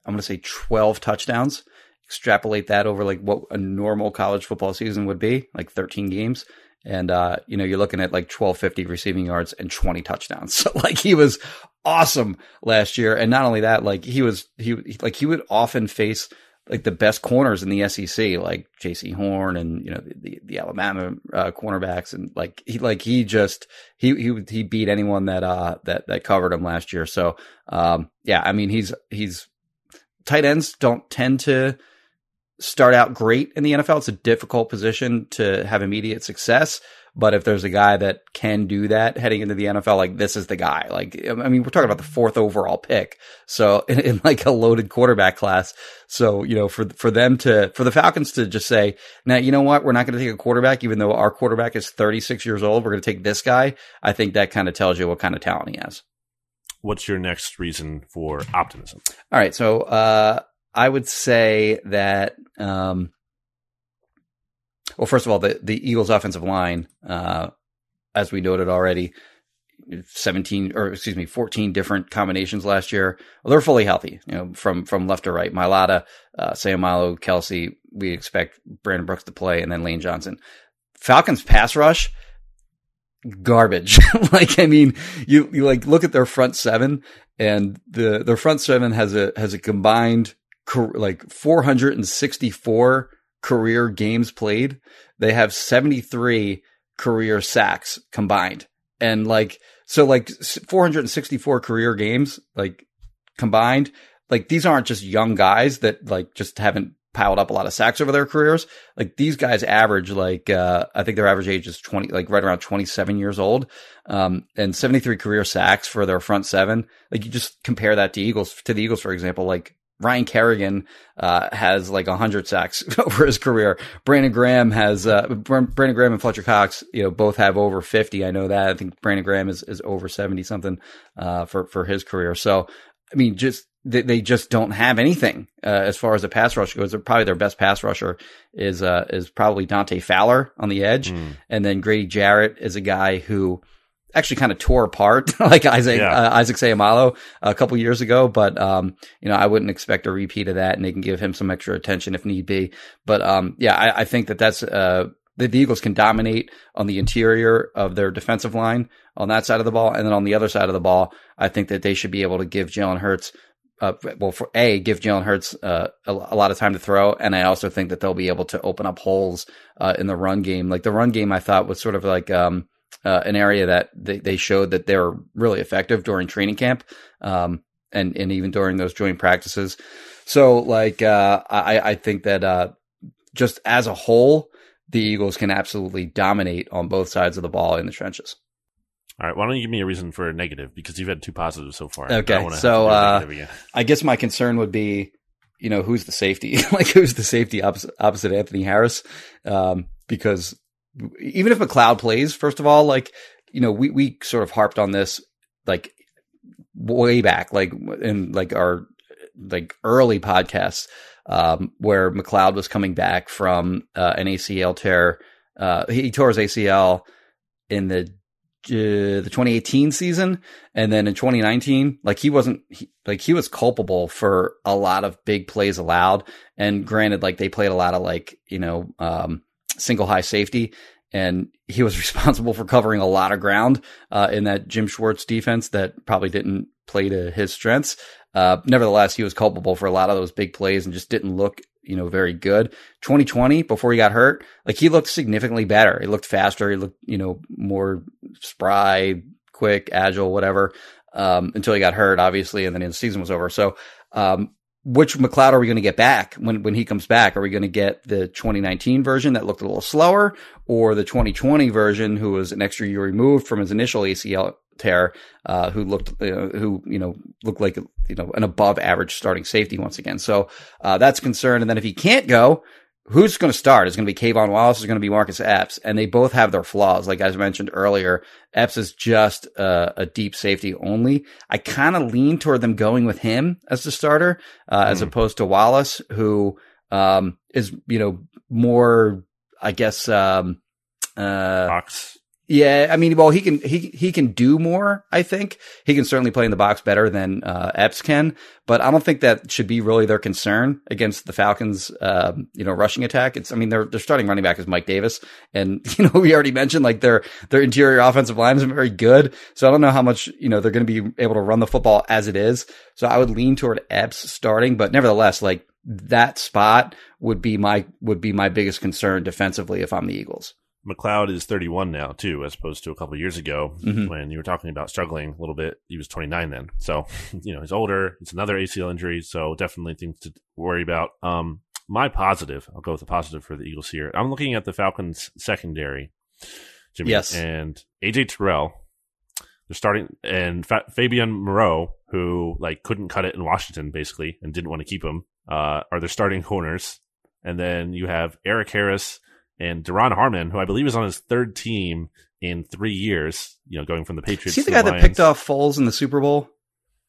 I'm going to say 12 touchdowns extrapolate that over like what a normal college football season would be, like 13 games. And, uh, you know, you're looking at like 1250 receiving yards and 20 touchdowns. So like he was awesome last year. And not only that, like he was, he, like he would often face like the best corners in the SEC, like Jaycee Horn and, you know, the, the Alabama uh, cornerbacks. And like he, like he just, he, he, he beat anyone that, uh, that, that covered him last year. So, um, yeah, I mean, he's, he's, tight ends don't tend to, start out great in the NFL. It's a difficult position to have immediate success. But if there's a guy that can do that heading into the NFL, like this is the guy. Like, I mean, we're talking about the fourth overall pick. So in, in, like a loaded quarterback class. So, you know, for, for them to, for the Falcons to just say, now, you know what? We're not going to take a quarterback, even though our quarterback is 36 years old. We're going to take this guy. I think that kind of tells you what kind of talent he has. What's your next reason for optimism? All right. So, uh, I would say that. Um, well, first of all, the the Eagles' offensive line, uh, as we noted already, seventeen or excuse me, fourteen different combinations last year. Well, they're fully healthy, you know, from from left to right. Mailata, uh, Seumalo, Kelce. We expect Brandon Brooks to play, and then Lane Johnson. Falcons pass rush garbage. like, I mean, you, you like look at their front seven and the, their front seven has a, has a combined like 464 career games played. They have 73 career sacks combined. And like, so like 464 career games, like combined, like these aren't just young guys that like just haven't piled up a lot of sacks over their careers. Like these guys average like uh, I think their average age is twenty, like right around twenty seven years old, um, and seventy three career sacks for their front seven. Like you just compare that to Eagles to the Eagles for example. Like Ryan Kerrigan uh, has like hundred sacks over his career. Brandon Graham has uh, Brandon Graham and Fletcher Cox, you know, both have over fifty. I know that. I think Brandon Graham is, is over seventy something uh, for for his career. So I mean, just they, they just don't have anything uh, as far as the pass rush goes. They're probably their best pass rusher is uh, is probably Dante Fowler on the edge, mm. and then Grady Jarrett is a guy who actually kind of tore apart like Isaac yeah. uh, Isaac Seumalo a couple years ago. But um, you know, I wouldn't expect a repeat of that, and they can give him some extra attention if need be. But um, yeah, I, I, think that that's uh, the, the Eagles can dominate on the interior of their defensive line on that side of the ball, and then on the other side of the ball, I think that they should be able to give Jalen Hurts uh, well, for A, give Jalen Hurts uh, a, a, lot of time to throw, and I also think that they'll be able to open up holes uh, in the run game. Like the run game, I thought was sort of like um, uh, an area that they, they, showed that they were really effective during training camp, um, and and even during those joint practices. So, like, uh, I, I think that uh, just as a whole, the Eagles can absolutely dominate on both sides of the ball in the trenches. All right, why don't you give me a reason for a negative because you've had two positives so far. Okay, so uh, I guess my concern would be, you know, who's the safety? like, who's the safety opposite, opposite Anthony Harris? Um, because even if McLeod plays, first of all, like, you know, we we sort of harped on this like way back, like in like our like early podcasts, um, where McLeod was coming back from uh, an ACL tear. Uh, he tore his ACL in the uh, the 2018 season and then in 2019 like he wasn't he, like he was culpable for a lot of big plays allowed and granted like they played a lot of like you know um, single high safety and he was responsible for covering a lot of ground uh, in that Jim Schwartz defense that probably didn't play to his strengths. Uh, nevertheless, he was culpable for a lot of those big plays and just didn't look you know, very good. 2020, before he got hurt, like he looked significantly better. He looked faster. He looked, you know, more spry, quick, agile, whatever, um, until he got hurt, obviously, and then the season was over. So, um, which McLeod are we going to get back when, when he comes back? Are we going to get the 2019 version that looked a little slower or the 2020 version who was an extra year removed from his initial ACL tear, uh, who looked, uh, who, you know, looked like, you know, an above average starting safety once again. So, uh, that's concerned. And then if he can't go, who's going to start? It's going to be K'Von Wallace. It's going to be Marcus Epps. And they both have their flaws. Like I mentioned earlier, Epps is just uh, a deep safety only. I kind of lean toward them going with him as the starter, uh, mm. as hmm. opposed to Wallace, who um, is, you know, more, I guess, um, uh, Box yeah, I mean, well, he can he he can do more. I think he can certainly play in the box better than uh, Epps can, but I don't think that should be really their concern against the Falcons. Um, you know, rushing attack. It's I mean, their starting running back is Mike Davis, and you know we already mentioned like their their interior offensive line is very good. So I don't know how much you know they're going to be able to run the football as it is. So I would lean toward Epps starting, but nevertheless, like that spot would be my would be my biggest concern defensively if I'm the Eagles. McLeod is 31 now too, as opposed to a couple years ago mm-hmm. when you were talking about struggling a little bit. He was 29 then, so you know he's older. It's another ACL injury, so definitely things to worry about. Um, my positive, I'll go with the positive for the Eagles here. I'm looking at the Falcons secondary, Jimmy, yes, and AJ Terrell. They're starting and Fa- Fabian Moreau, who like couldn't cut it in Washington basically and didn't want to keep him, uh, are their starting corners. And then you have Erik Harris and Duron Harmon, who I believe is on his third team in three years, you know, going from the Patriots. See the guy the that picked off Foles in the Super Bowl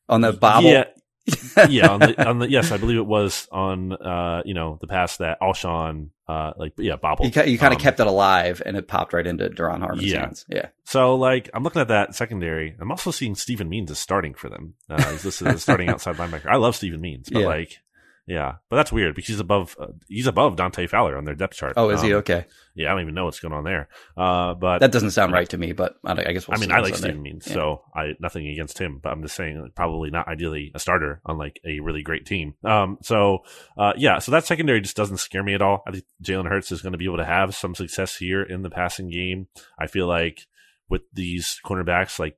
on the bobble. Yeah, yeah, on the, on the yes, I believe it was on uh, you know the pass that Alshon uh like yeah bobbled. You, you kind of Um, kept it alive, and it popped right into Duron Harmon's Yeah. hands. Yeah, So like I'm looking at that secondary. I'm also seeing Steven Means is starting for them. Uh, he's listed as starting outside linebacker. I love Steven Means, but Yeah. like yeah, but that's weird because he's above uh, he's above Dante Fowler on their depth chart. Oh, is he Um, okay? Yeah, I don't even know what's going on there. Uh, but That doesn't sound right to me, but I, I guess we'll I mean, I like Sunday. Steven Means, Yeah. so I nothing against him, but I'm just saying probably not ideally a starter on like a really great team. Um, so uh, yeah, so that secondary just doesn't scare me at all. I think Jalen Hurts is going to be able to have some success here in the passing game. I feel like with these cornerbacks, like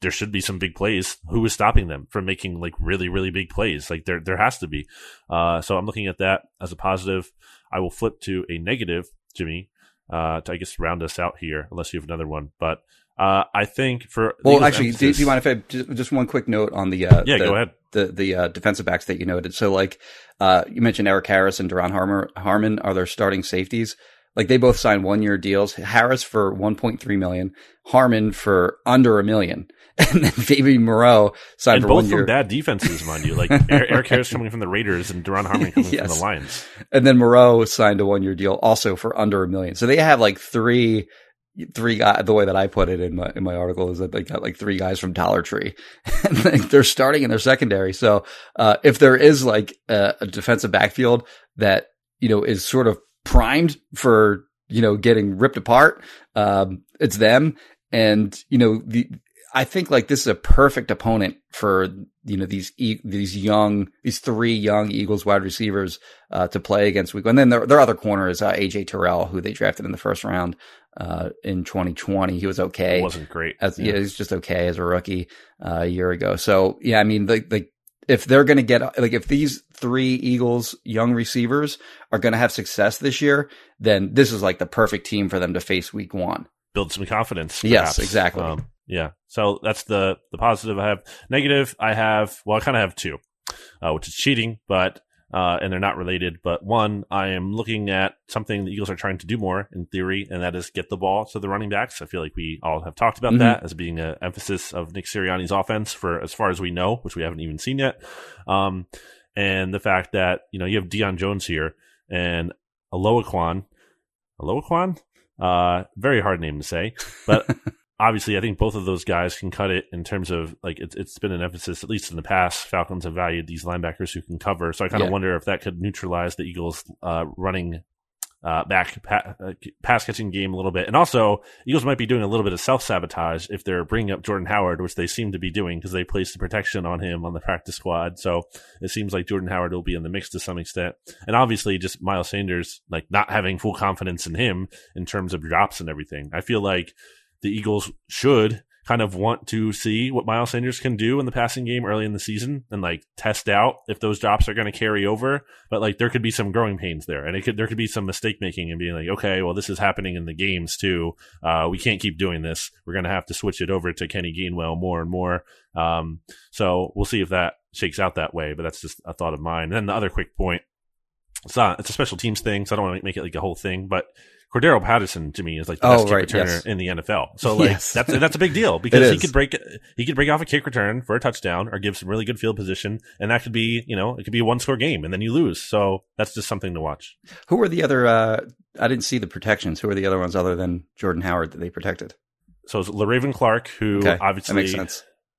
there should be some big plays. Who is stopping them from making like really, really big plays? Like there, there has to be. Uh, so I'm looking at that as a positive. I will flip to a negative, Jimmy, uh, to I guess round us out here, unless you have another one. But uh, I think for Well, actually, do, do you mind if I just, just one quick note on the uh, Yeah, the, go ahead. the the uh, defensive backs that you noted. So, like uh, you mentioned, Erik Harris and Harmon, Harmon are their starting safeties. Like they both signed one year deals. Harris for 1.3 million, Harmon for under a million, and then Fabian Moreau signed and for both one from year. bad defenses, mind you. Like Erik Harris coming from the Raiders and Duron Harmon coming from the Lions. And then Moreau signed a one year deal also for under a million. So they have like three, three guys. The way that I put it in my in my article is that they got like three guys from Dollar Tree, and like, they're starting in their secondary. So uh, if there is like a, a defensive backfield that you know is sort of primed for you know getting ripped apart, um, it's them. And you know the. I think like this is a perfect opponent for you know these e- these young these three young Eagles wide receivers uh, to play against week. And then their, their other corner is uh, AJ Terrell, who they drafted in the first round uh, in 2020. He was okay. It wasn't great. As, yeah. he's just okay as a rookie uh, a year ago. So yeah, I mean, like, like if they're going to get like if these three Eagles young receivers are going to have success this year, then this is like the perfect team for them to face week one. Build some confidence. Yes, exactly. Um, yeah. So that's the the positive I have. Negative I have. Well, I kind of have two, uh, which is cheating, but uh, and they're not related. But one, I am looking at something the Eagles are trying to do more in theory, and that is get the ball to the running backs. I feel like we all have talked about Mhm. that as being an emphasis of Nick Sirianni's offense for as far as we know, which we haven't even seen yet. Um, and the fact that you know you have Deion Jones here and Oluokun, Oluokun, uh, very hard name to say, but obviously, I think both of those guys can cut it in terms of like it's it's been an emphasis at least in the past. Falcons have valued these linebackers who can cover, so I kind of Yeah. wonder if that could neutralize the Eagles' uh, running uh, back pa- uh, pass catching game a little bit, and also Eagles might be doing a little bit of self sabotage if they're bringing up Jordan Howard, which they seem to be doing because they placed the protection on him on the practice squad. So it seems like Jordan Howard will be in the mix to some extent, and obviously just Miles Sanders like not having full confidence in him in terms of drops and everything. I feel like the Eagles should kind of want to see what Miles Sanders can do in the passing game early in the season and like test out if those drops are going to carry over. But like there could be some growing pains there, and it could there could be some mistake making and being like, okay, well this is happening in the games too. Uh, we can't keep doing this. We're going to have to switch it over to Kenny Gainwell more and more. Um, so we'll see if that shakes out that way. But that's just a thought of mine. And then the other quick point. It's not. It's a special teams thing, so I don't want to make it like a whole thing. But Cordarrelle Patterson to me is like the Oh, best kick right, returner yes. in the NFL. So like Yes. that's that's a big deal because he could break he could break off a kick return for a touchdown or give some really good field position, and that could be you know it could be a one score game, and then you lose. So that's just something to watch. Who are the other? Uh, I didn't see the protections. Who are the other ones other than Jordan Howard that they protected? So it's Le'Raven Clark, who Okay, obviously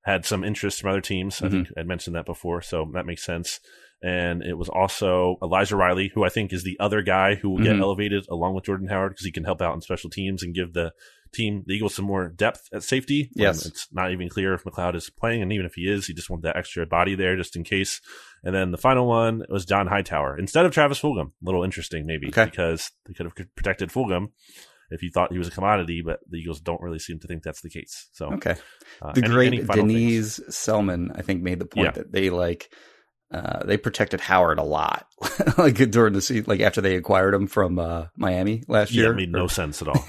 had some interest from other teams. I Mhm. think I'd mentioned that before, so that makes sense. And it was also Elijah Riley, who I think is the other guy who will get Mhm. elevated along with Jordan Howard because he can help out in special teams and give the team, the Eagles, some more depth at safety. Yes. It's not even clear if McLeod is playing, and even if he is, you just want that extra body there just in case. And then the final one was John Hightower instead of Travis Fulgham. A little interesting, maybe, Okay. because they could have protected Fulgham if you thought he was a commodity, but the Eagles don't really seem to think that's the case. So, Okay. uh, The any- great any things? Denise Selman, I think, made the point Yeah. that they like uh, they protected Howard a lot, like during the season, like after they acquired him from uh, Miami last Yeah, year. it made no sense at all.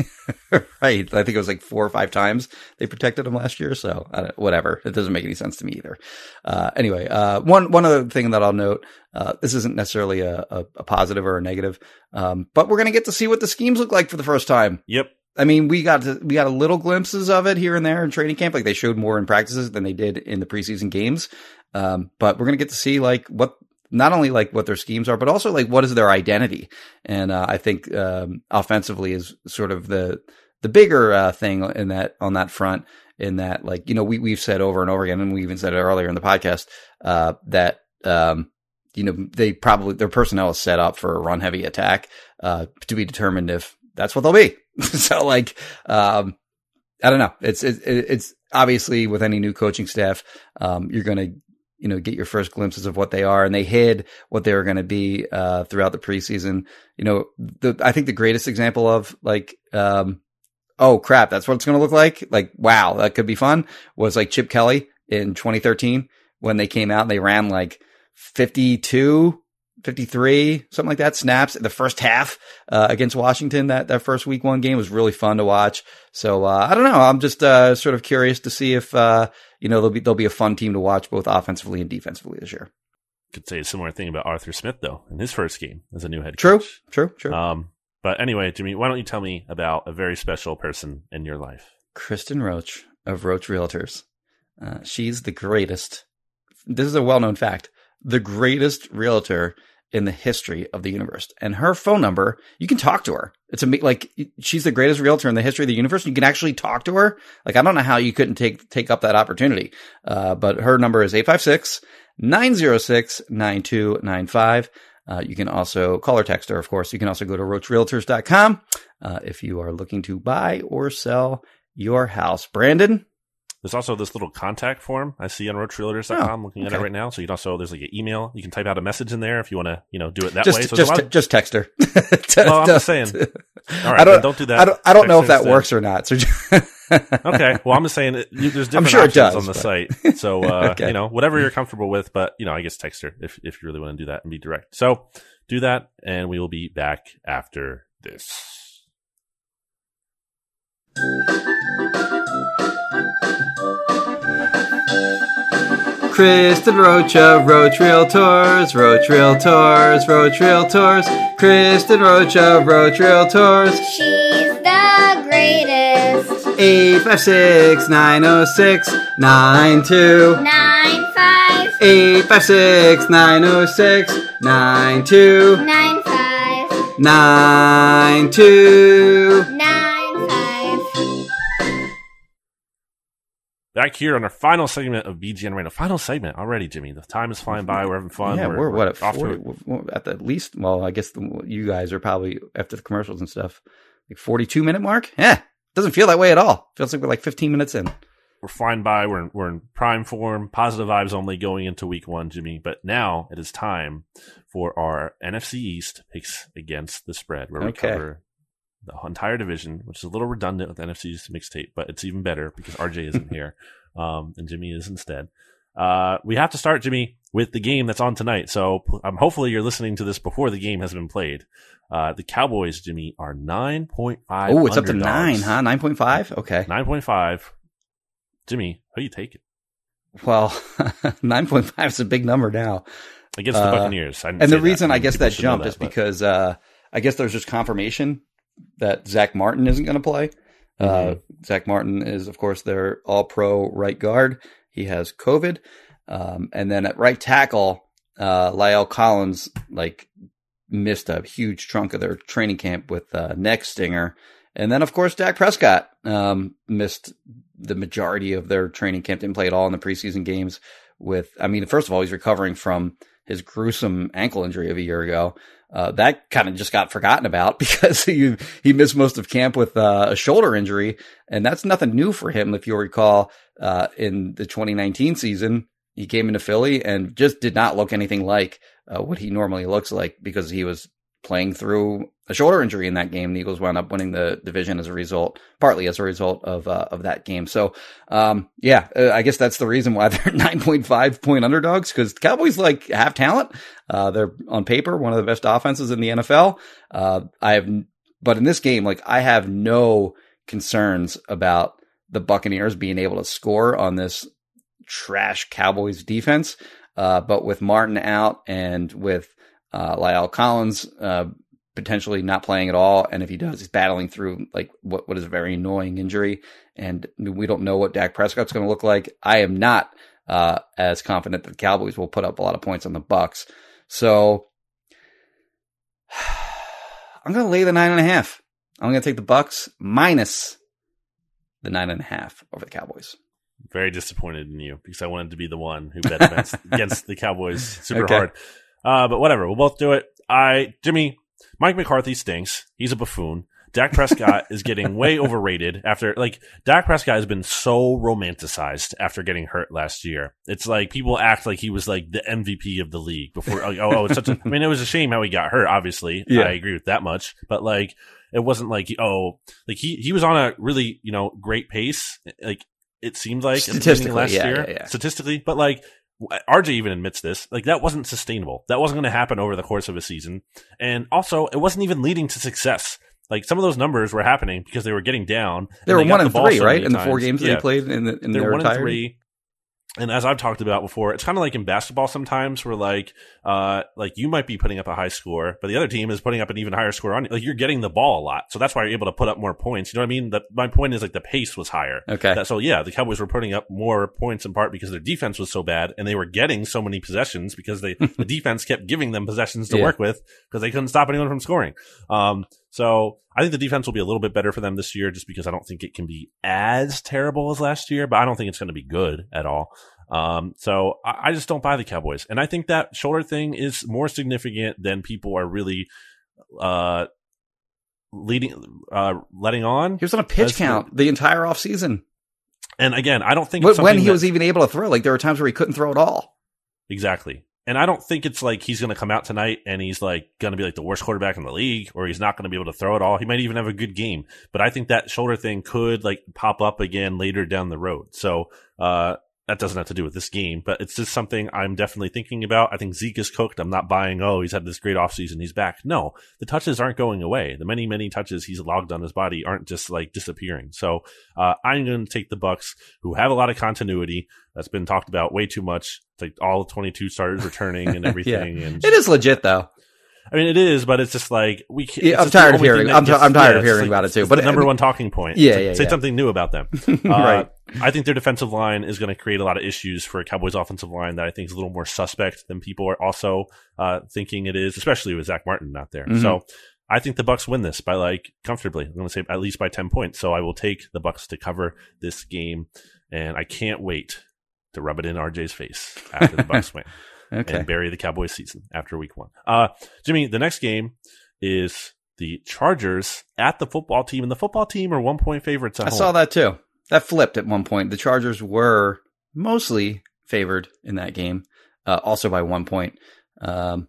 right. I think it was like four or five times they protected him last year. So I don't, whatever. It doesn't make any sense to me either. Uh, anyway, uh, one, one other thing that I'll note, uh, this isn't necessarily a, a, a positive or a negative. Um, but we're going to get to see what the schemes look like for the first time. Yep. I mean, we got to, we got a little glimpses of it here and there in training camp. Like they showed more in practices than they did in the preseason games. Um, but we're going to get to see like what not only like what their schemes are, but also like what is their identity. And uh, I think um, offensively is sort of the the bigger uh, thing in that on that front. In that, like you know, we we've said over and over again, and we even said it earlier in the podcast uh, that um, you know they probably their personnel is set up for a run heavy attack uh, to be determined if that's what they'll be. so like, um, I don't know. It's it's it's obviously with any new coaching staff, um, you're going to you know, get your first glimpses of what they are. And they hid what they were going to be, uh, throughout the preseason. You know, the, I think the greatest example of like, um, oh crap, that's what it's going to look like. Like, wow, that could be fun was like Chip Kelly in 2013 when they came out and they ran like 52, 53, something like that snaps in the first half, uh, against Washington. That, that first week one game was really fun to watch. So, uh, I don't know. I'm just, uh, sort of curious to see if, uh, you know, they'll be, they'll be a fun team to watch both offensively and defensively this year. Could say a similar thing about Arthur Smith though in his first game as a new head true, coach. True, true, true. Um, but anyway, Jimmy, why don't you tell me about a very special person in your life? Kristen Roach of Roach Realtors. Uh, she's the greatest. This is a well-known fact. The greatest realtor in the history of the universe. And her phone number, you can talk to her. It's a, like she's the greatest realtor in the history of the universe. You can actually talk to her. Like I don't know how you couldn't take take up that opportunity. Uh, but her number is 856 906 9295. Uh, you can also call or text her, of course. You can also go to roachrealtors.com uh, if you are looking to buy or sell your house. Brandon? There's also this little contact form I see on roachrealtors.com. Oh, looking at okay. it right now. So you can also there's like an email. You can type out a message in there if you want to, you know, do it that just, way. So just, there's a lot of- just text her. well, I'm just saying. All right, I don't, don't do that. I don't, I don't know if that works or not. So okay. Well, I'm just saying that you, there's different sure it options does, on the but- site. So, uh, Okay. you know, whatever you're comfortable with, but, you know, I guess text her if, if you really want to do that and be direct. So do that and we will be back after this. Kristen Roach of Roach Realtors, Roach Realtors, Roach Realtors, Kristen Roach of Roach Realtors, She's the greatest. 856 906 92. Nine five 856 906 92. nine five 92. Back here on our final segment of BGN Radio. Final segment already, Jimmy. The time is flying by. We're having fun. Yeah, we're, what at off to 40, we're at the least. Well, I guess the, you guys are probably after the commercials and stuff, like 42 minute mark. Yeah, doesn't feel that way at all. Feels like we're like 15 minutes in. we're flying by. We're in, we're in prime form, positive vibes only going into week one, Jimmy. But now it is time for our NFC East picks against the spread, where we Okay. cover the entire division, which is a little redundant with NFC East mixtape, but it's even better because RJ isn't here um, and Jimmy is instead. Uh, we have to start, Jimmy, with the game that's on tonight. So um, hopefully you're listening to this before the game has been played. Uh, the Cowboys, Jimmy, are 9.5. Oh, it's up to nine, huh? 9.5? Okay. 9.5. Jimmy, who you take it? Well, 9.5 is a big number now. against Uh, the Buccaneers. I And the reason I guess that jumped that, is but- because uh, I guess there's just confirmation that Zack Martin isn't going to play. Uh, Mm-hmm. Zack Martin is, of course, their all pro right guard. He has COVID. Um, and then at right tackle, uh, La'el Collins, like, missed a huge chunk of their training camp with uh, neck stinger. And then, of course, Dak Prescott um, missed the majority of their training camp, didn't play at all in the preseason games. With, I mean, first of all, he's recovering from his gruesome ankle injury of a year ago. Uh, that kind of just got forgotten about because he he missed most of camp with uh, a shoulder injury, and that's nothing new for him. If you'll recall, uh, in the 2019 season, he came into Philly and just did not look anything like uh, what he normally looks like because he was playing through a shoulder injury in that game. The Eagles wound up winning the division as a result, partly as a result of uh, of that game. So, um, yeah, uh, I guess that's the reason why they're 9.5 point underdogs because Cowboys like have talent. Uh, they're on paper one of the best offenses in the NFL. Uh, I have, but in this game, like I have no concerns about the Buccaneers being able to score on this trash Cowboys defense. Uh, but with Martin out and with uh, La'el Collins uh, potentially not playing at all, and if he does, he's battling through like what what is a very annoying injury, and we don't know what Dak Prescott's going to look like. I am not uh, as confident that the Cowboys will put up a lot of points on the Bucks. So I'm going to lay the nine and a half. I'm going to take the Bucks minus the nine and a half over the Cowboys. Very disappointed in you because I wanted to be the one who bet against, against the Cowboys super Okay. hard. Uh, but whatever, we'll both do it. I, Jimmy, Mike McCarthy stinks. He's a buffoon. Dak Prescott is getting way overrated after, like, Dak Prescott has been so romanticized after getting hurt last year. It's like people act like he was like the MVP of the league before. Like, oh, oh, it's such a, I mean, it was a shame how he got hurt, obviously. Yeah. I agree with that much. But like, it wasn't like, oh, like he, he was on a really, you know, great pace. Like, it seemed like at the beginning of Statistically, last yeah, year, yeah. statistically, but like, RJ even admits this. Like that wasn't sustainable. That wasn't going to happen over the course of a season. And also, it wasn't even leading to success. Like some of those numbers were happening because they were getting down. They and were got one and ball three, so right? In the four games Yeah. they played in, the, in They're their one and three. And as I've talked about before, it's kind of like in basketball sometimes where like, uh, like you might be putting up a high score, but the other team is putting up an even higher score on you. Like you're getting the ball a lot. So that's why you're able to put up more points. You know what I mean? That my point is like the pace was higher. Okay. That- so yeah, the Cowboys were putting up more points in part because their defense was so bad and they were getting so many possessions because they, the defense kept giving them possessions to Yeah. work with because they couldn't stop anyone from scoring. Um, so I think the defense will be a little bit better for them this year just because I don't think it can be as terrible as last year, but I don't think it's going to be good at all. Um, so I, I just don't buy the Cowboys. And I think that shoulder thing is more significant than people are really, uh, leading, uh, letting on. He was on a pitch count the entire offseason. And again, I don't think When, it's when he that- was even able to throw, like there were times where he couldn't throw at all. Exactly. And I don't think it's like he's going to come out tonight and he's like going to be like the worst quarterback in the league or he's not going to be able to throw it all. He might even have a good game, but I think that shoulder thing could like pop up again later down the road. So, uh, that doesn't have to do with this game, but it's just something I'm definitely thinking about. I think Zeke is cooked. I'm not buying, oh, he's had this great offseason. He's back. No, the touches aren't going away. The many, many touches he's logged on his body aren't just like disappearing. So, uh, I'm going to take the Bucks who have a lot of continuity that's been talked about way too much. It's like all 22 starters returning and everything. And It is legit though. I mean, it is, but it's just like we. Can't, Yeah, I'm tired of hearing- I'm gets- I'm tired of hearing like- about it too, it's but the number one talking point. Yeah, like, yeah, say something new about them. Uh, Right. I think their defensive line is going to create a lot of issues for a Cowboys offensive line that I think is a little more suspect than people are also uh, thinking it is, especially with Zack Martin not there. Mhm. So I think the Bucks win this by like comfortably. I'm going to say at least by 10 points. So I will take the Bucks to cover this game, and I can't wait to rub it in RJ's face after the Bucks win Okay. and bury the Cowboys season after week one. Uh, Jimmy, the next game is the Chargers at the football team, and the football team are one point favorites at I home. saw that too. That flipped at one point. The Chargers were mostly favored in that game, uh, also by one point. Um,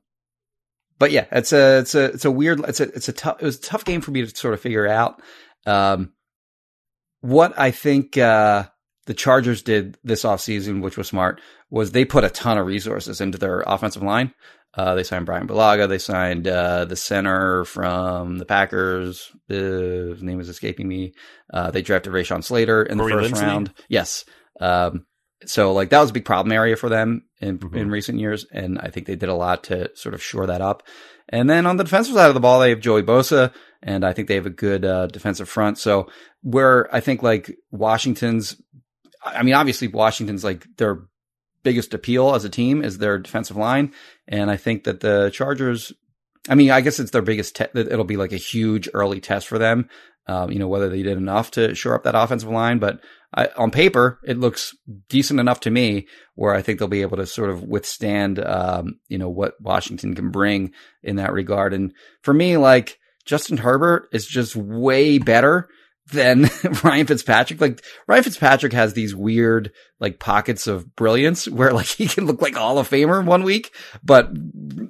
but yeah, it's a it's a it's a weird it's a it's a tough it was a tough game for me to sort of figure out. Um, what I think uh, the Chargers did this offseason, which was smart, was they put a ton of resources into their offensive line. Uh, they signed Bryan Bulaga. They signed uh, the center from the Packers. Uh, his name is escaping me. Uh, they drafted Rashawn Slater in the first Linsley? round. Yes. Um, so like that was a big problem area for them in Mhm. in recent years, and I think they did a lot to sort of shore that up. And then on the defensive side of the ball, they have Joey Bosa, and I think they have a good uh, defensive front. So where I think like Washington's, I mean, obviously Washington's like their biggest appeal as a team is their defensive line, and I think that the Chargers. I mean, I guess it's their biggest. Te- it'll be like a huge early test for them. Um, you know whether they did enough to shore up that offensive line, but I, on paper it looks decent enough to me. Where I think they'll be able to sort of withstand, um, you know, what Washington can bring in that regard. And for me, like Justin Herbert is just way better than Ryan Fitzpatrick. Like Ryan Fitzpatrick has these weird like pockets of brilliance where like he can look like a Hall of Famer one week, but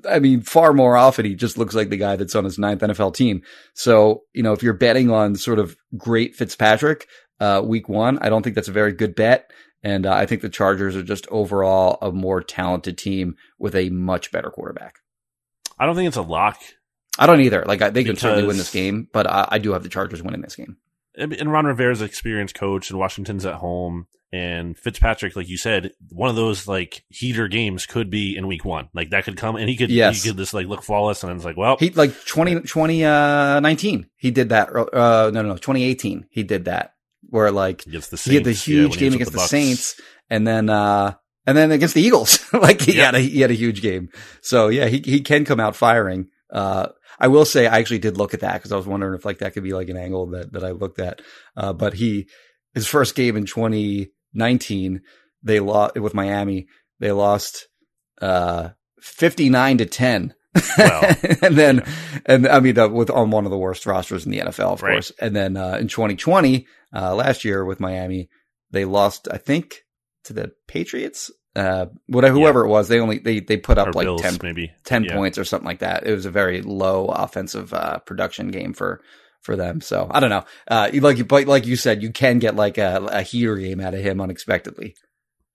I mean far more often he just looks like the guy that's on his ninth NFL team. So, you know, if you're betting on sort of great Fitzpatrick, uh, week one, I don't think that's a very good bet. And uh, I think the Chargers are just overall a more talented team with a much better quarterback. I don't think it's a lock. I don't either. Like I, they can certainly win this game, but I, I do have the Chargers winning this game. And Ron Rivera's experienced coach, and Washington's at home. And Fitzpatrick, like you said, one of those like heater games could be in week one. Like that could come, and he could, Yes. he could just like look flawless, and it's like, well, He like 20, 2019, he did that. Uh, no, no, no, 2018, he did that where like the he had the huge he game against the, Bucks. Saints, and then uh, and then against the Eagles, like he Yeah. had a he had a huge game. So yeah, he he can come out firing. Uh, I will say I actually did look at that because I was wondering if like that could be like an angle that that I looked at. Uh, but he his first game in 2019 they lost with Miami. They lost uh 59 to 10. Well, and then, and I mean, uh, with on one of the worst rosters in the NFL, of Right. course. And then uh, in 2020, uh, last year with Miami, they lost, I think, to the Patriots. Uh, whatever, whoever it was, they only they they put up or like Bills, 10, maybe 10 Yeah. points or something like that. It was a very low offensive uh, production game for for them. So I don't know. Uh, like you, but like you said, you can get like a, a heater game out of him unexpectedly.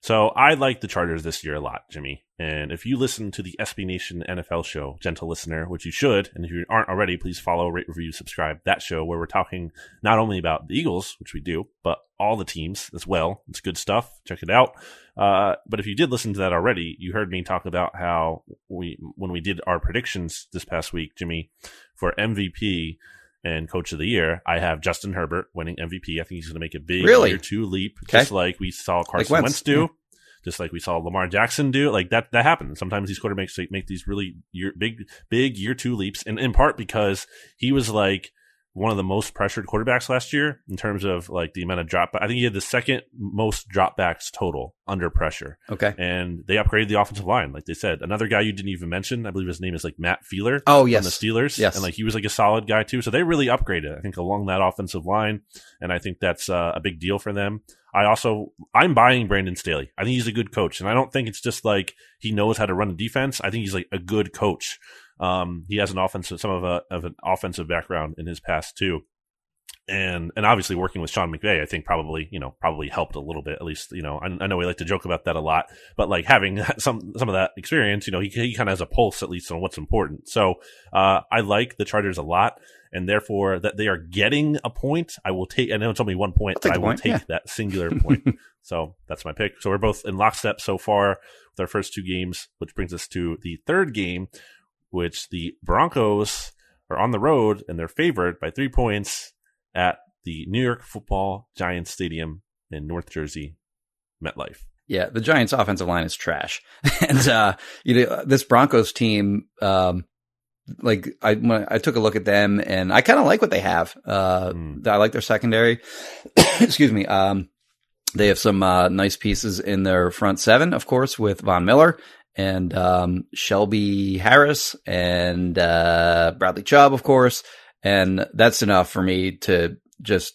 So I like the Chargers this year a lot, Jimmy. And if you listen to the SB Nation NFL show, gentle listener, which you should, and if you aren't already, please follow, rate, review, subscribe that show where we're talking not only about the Eagles, which we do, but all the teams as well. It's good stuff. Check it out. Uh, but if you did listen to that already, you heard me talk about how we, when we did our predictions this past week, Jimmy, for MVP and Coach of the Year, I have Justin Herbert winning MVP. I think he's going to make a big Really? year two leap, Okay. just like we saw Carson Wentz, Wentz do just like we saw Lamar Jackson do. Like that, that happens. Sometimes these quarterbacks like, make these really year, big, big year two leaps, and in part because he was like one of the most pressured quarterbacks last year in terms of like the amount of drop. I think he had the second most dropbacks total under pressure, Okay. and they upgraded the offensive line. Like they said, another guy you didn't even mention, I believe his name is like Matt Feiler. Oh yes. From the Steelers, Yes. and like he was like a solid guy too. So they really upgraded, I think, along that offensive line, and I think that's uh, a big deal for them. I also I'm buying Brandon Staley. I think he's a good coach, and I don't think it's just like he knows how to run a defense. I think he's like a good coach. Um, he has an offensive, some of a of an offensive background in his past too, and and obviously working with Sean McVay, I think probably you know probably helped a little bit. At least you know I, I know we like to joke about that a lot, but like having some some of that experience, you know, he he kind of has a pulse at least on what's important. So uh, I like the Chargers a lot, and therefore that they are getting a point. I will take. And I know it's only one point, but I will point, take yeah. that singular point. So that's my pick. So we're both in lockstep so far with our first two games, which brings us to the third game, which the Broncos are on the road and they're favored by three points at the New York Football Giants Stadium in North Jersey, MetLife. Yeah, the Giants' offensive line is trash, and uh, you know this Broncos team. Um, like I, I took a look at them, and I kind of like what they have. Uh, Mm. I like their secondary. Excuse me. Um, they have some uh, nice pieces in their front seven, of course, with Von Miller and um, Shelby Harris and uh, Bradley Chubb, of course, and that's enough for me to just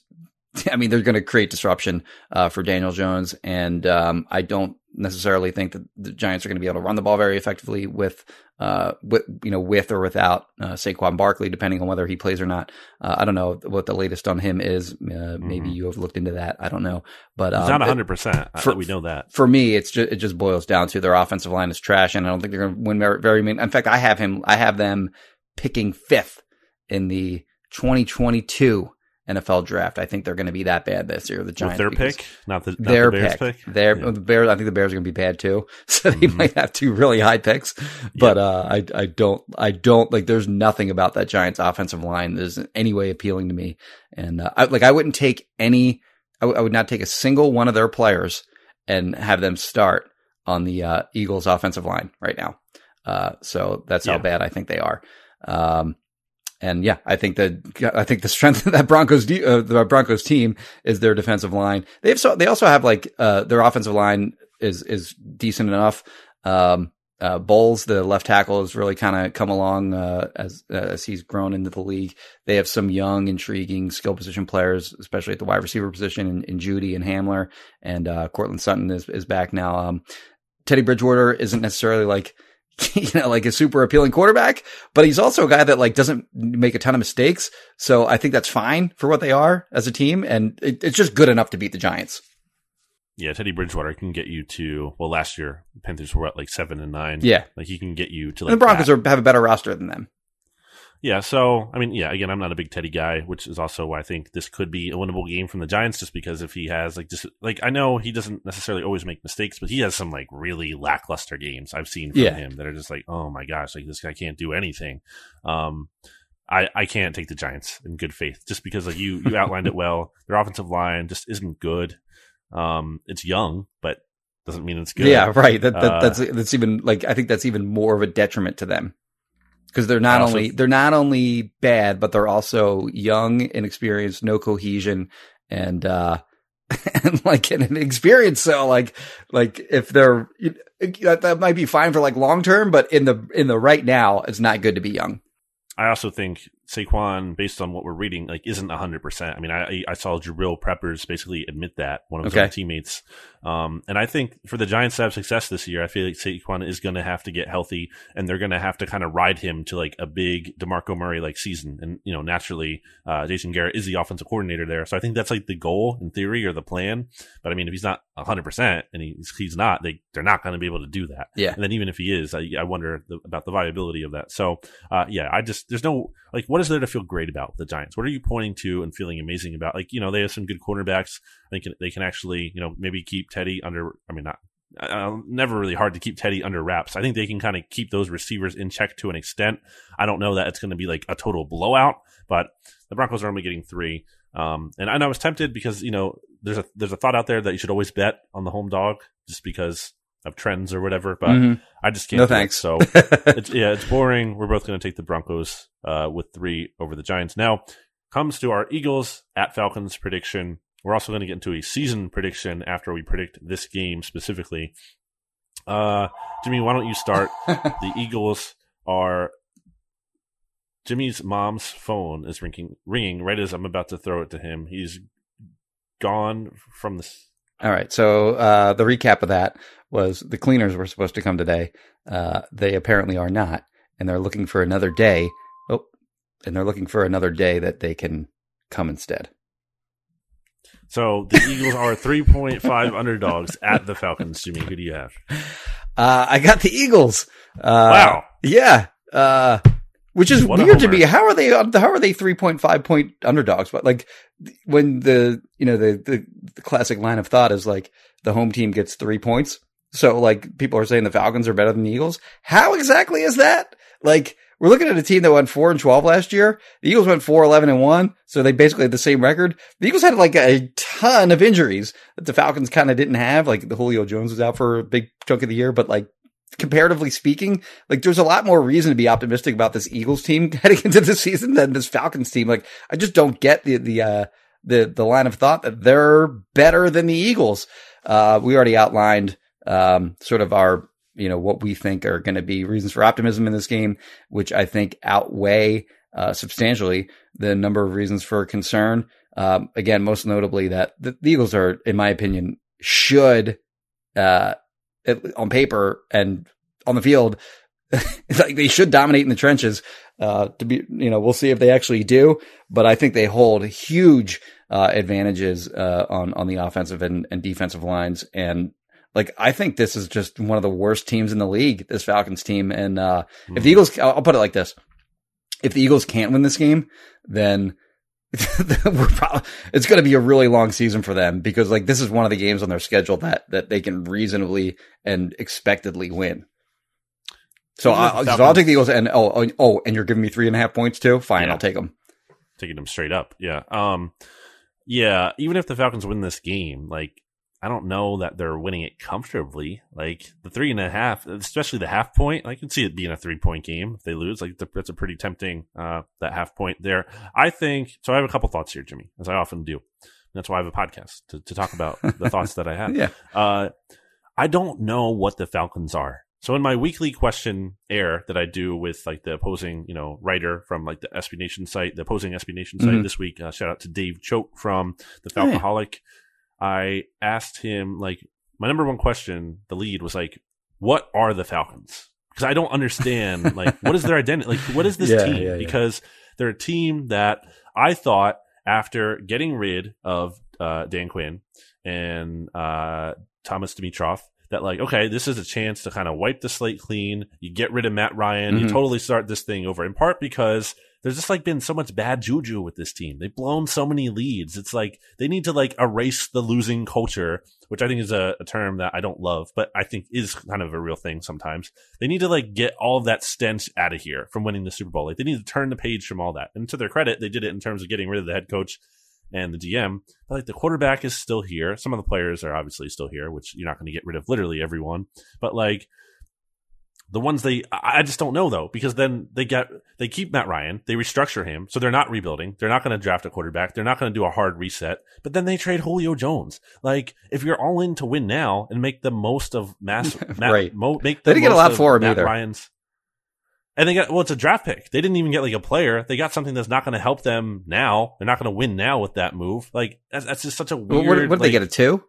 I mean, they're going to create disruption uh, for Daniel Jones, and um, I don't necessarily think that the Giants are going to be able to run the ball very effectively with, uh, with you know, with or without uh, Saquon Barkley, depending on whether he plays or not. Uh, I don't know what the latest on him is. Uh, Maybe Mhm. you have looked into that. I don't know, but It's um, not 100%. we know that. for me, it's just it just boils down to their offensive line is trash, and I don't think they're going to win very, very many. In fact, I have him. I have them picking fifth in the 2022 NFL draft. I think they're going to be that bad this year. The Giants, With their pick, not the, not their the Bears pick, pick. their Yeah. the Bears. I think the Bears are going to be bad too, so they Mhm. might have two really high picks. But uh, I I don't I don't like. There's nothing about that Giants offensive line that is in any way appealing to me, and uh, I, like I wouldn't take any. I, w- I would not take a single one of their players and have them start on the uh, Eagles offensive line right now. Uh, so that's how bad I think they are. Um, and yeah, I think that I think the strength of that Broncos de- uh, the Broncos team is their defensive line. They have so they also have like uh, their offensive line is is decent enough. Um, uh, Bolles, the left tackle, has really kind of come along uh, as as he's grown into the league. They have some young, intriguing skill position players, especially at the wide receiver position in, in Jeudy and Hamler, and uh, Courtland Sutton is is back now. Um, Teddy Bridgewater isn't necessarily like you know like a super appealing quarterback, but he's also a guy that like doesn't make a ton of mistakes. So I think that's fine for what they are as a team, and it, it's just good enough to beat the Giants. Yeah, Teddy Bridgewater can get you to, well, last year, Panthers were at like 7 and 9. Yeah, Like he can get you to like and the Broncos that. are, have a better roster than them. Yeah, so I mean, yeah, again, I'm not a big Teddy guy, which is also why I think this could be a winnable game from the Giants, just because if he has like just like I know he doesn't necessarily always make mistakes, but he has some like really lackluster games I've seen from Yeah. him that are just like, oh my gosh, like this guy can't do anything. Um, I I can't take the Giants in good faith just because like you you outlined it well. Their offensive line just isn't good. Um, it's young, but doesn't mean it's good. Yeah, right. That, that Uh, that's that's even like I think that's even more of a detriment to them because they're not also- only they're not only bad, but they're also young, inexperienced, no cohesion, and uh and like in an experience. So like like if they're that, that might be fine for like long term, but in the in the right now, it's not good to be young. I also think Saquon, based on what we're reading, like isn't hundred percent. I mean, I I saw Jabrill Peppers basically admit that one of his Okay. own teammates. Um, and I think for the Giants to have success this year, I feel like Saquon is going to have to get healthy, and they're going to have to kind of ride him to like a big Demarco Murray like season. And you know, naturally, uh, Jason Garrett is the offensive coordinator there, so I think that's like the goal in theory or the plan. But I mean, if he's not hundred percent, and he's he's not, they they're not going to be able to do that. Yeah. And then even if he is, I, I wonder the, about the viability of that. So uh, yeah, I just there's no like what is there to feel great about the Giants? What are you pointing to and feeling amazing about? Like you know they have some good cornerbacks. They can they can actually you know maybe keep Teddy under. I mean not. Uh, never really hard to keep Teddy under wraps. I think they can kind of keep those receivers in check to an extent. I don't know that it's going to be like a total blowout, but the Broncos are only getting three. Um, and know I was tempted because you know there's a there's a thought out there that you should always bet on the home dog just because of trends or whatever. But Mhm. I just can't. No do it. thanks. So it's yeah, it's boring. We're both going to take the Broncos uh, with three over the Giants. Now comes to our Eagles at Falcons prediction. We're also going to get into a season prediction after we predict this game specifically. Uh, Jimmy, why don't you start? the Eagles are. Jimmy's mom's phone is ringing, ringing right as I'm about to throw it to him. He's gone from the. All right. So uh, the recap of that was the cleaners were supposed to come today. Uh, they apparently are not, and they're looking for another day. Oh, and they're looking for another day that they can come instead. So the Eagles are 3.5 underdogs at the Falcons. Jimmy, who do you have? Uh, I got the Eagles. Uh, Wow. Yeah. Which is What weird to me. How are they? How are they three point five point underdogs? But like when the you know the, the the classic line of thought is like the home team gets three points. So like people are saying the Falcons are better than the Eagles. How exactly is that? Like we're looking at a team that went four and twelve last year. The Eagles went four eleven and one, so they basically had the same record. The Eagles had like a ton of injuries that the Falcons kind of didn't have. Like the Julio Jones was out for a big chunk of the year, but like comparatively speaking, like there's a lot more reason to be optimistic about this Eagles team heading into the season than this Falcons team. Like I just don't get the the uh the the line of thought that they're better than the Eagles. Uh we already outlined um sort of our you know what we think are going to be reasons for optimism in this game, which I think outweigh uh substantially the number of reasons for concern. Um again, most notably that the, Eagles are in my opinion should uh on paper and on the field, like they should dominate in the trenches. Uh, to be, you know, we'll see if they actually do, but I think they hold huge, uh, advantages, uh, on, on the offensive and, and defensive lines. And like, I think this is just one of the worst teams in the league, this Falcons team. And, uh, if the Eagles, I'll, I'll put it like this. If the Eagles can't win this game, then probably, it's going to be a really long season for them because like this is one of the games on their schedule that that they can reasonably and expectedly win. So, I, so I'll take the Eagles and oh, oh oh and you're giving me three and a half points too. Fine, Yeah. I'll take them. taking them straight up. Yeah. Um, yeah. Even if the Falcons win this game, like I don't know that they're winning it comfortably. Like the three and a half, especially the half point, I can see it being a three point game if they lose. Like that's a pretty tempting uh, that half point there. I think so. I have a couple thoughts here, Jimmy, as I often do. That's why I have a podcast to, to talk about the thoughts that I have. Yeah. Uh, I don't know what the Falcons are. So in my weekly question air that I do with like the opposing, you know, writer from like the SB Nation site, the opposing SB Nation site Mhm. this week, uh, shout out to Dave Choate from the Oh, yeah. I asked him like my number one question, the lead was like, what are the Falcons? Because I don't understand like what is their identity? Like what is this Yeah, team? yeah. Because they're a team that I thought after getting rid of uh, Dan Quinn and uh, Thomas Dimitroff that like okay this is a chance to kind of wipe the slate clean you get rid of matt ryan you Mhm. totally start this thing over in part because there's just like been so much bad juju with this team they've blown so many leads it's like they need to like erase the losing culture which i think is a, a term that i don't love but i think is kind of a real thing sometimes they need to like get all of that stench out of here from winning the super bowl like they need to turn the page from all that and to their credit they did it in terms of getting rid of the head coach and the DM. But like the quarterback is still here. Some of the players are obviously still here, which you're not going to get rid of literally everyone. But like the ones they, I just don't know though, because then they get, they keep Matt Ryan, they restructure him, so they're not rebuilding. They're not going to draft a quarterback. They're not going to do a hard reset. But then they trade Julio Jones. Like, if you're all in to win now and make the most of Mass, Matt, Right. mo, make They didn't get a lot for him Matt either. Ryan's, and they got well, it's a draft pick. They didn't even get like a player. They got something that's not going to help them now. They're not going to win now with that move. Like that's, that's just such a weird. what, what did they get a two?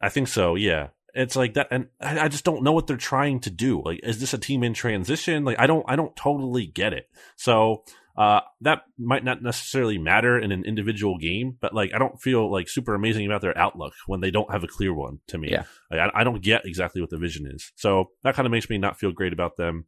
I think so. Yeah, it's like that, and I, I just don't know what they're trying to do. Like, is this a team in transition? Like, I don't, I don't totally get it. So uh, that might not necessarily matter in an individual game, but like, I don't feel like super amazing about their outlook when they don't have a clear one to me. Yeah. Like, I, I don't get exactly what the vision is. So that kind of makes me not feel great about them.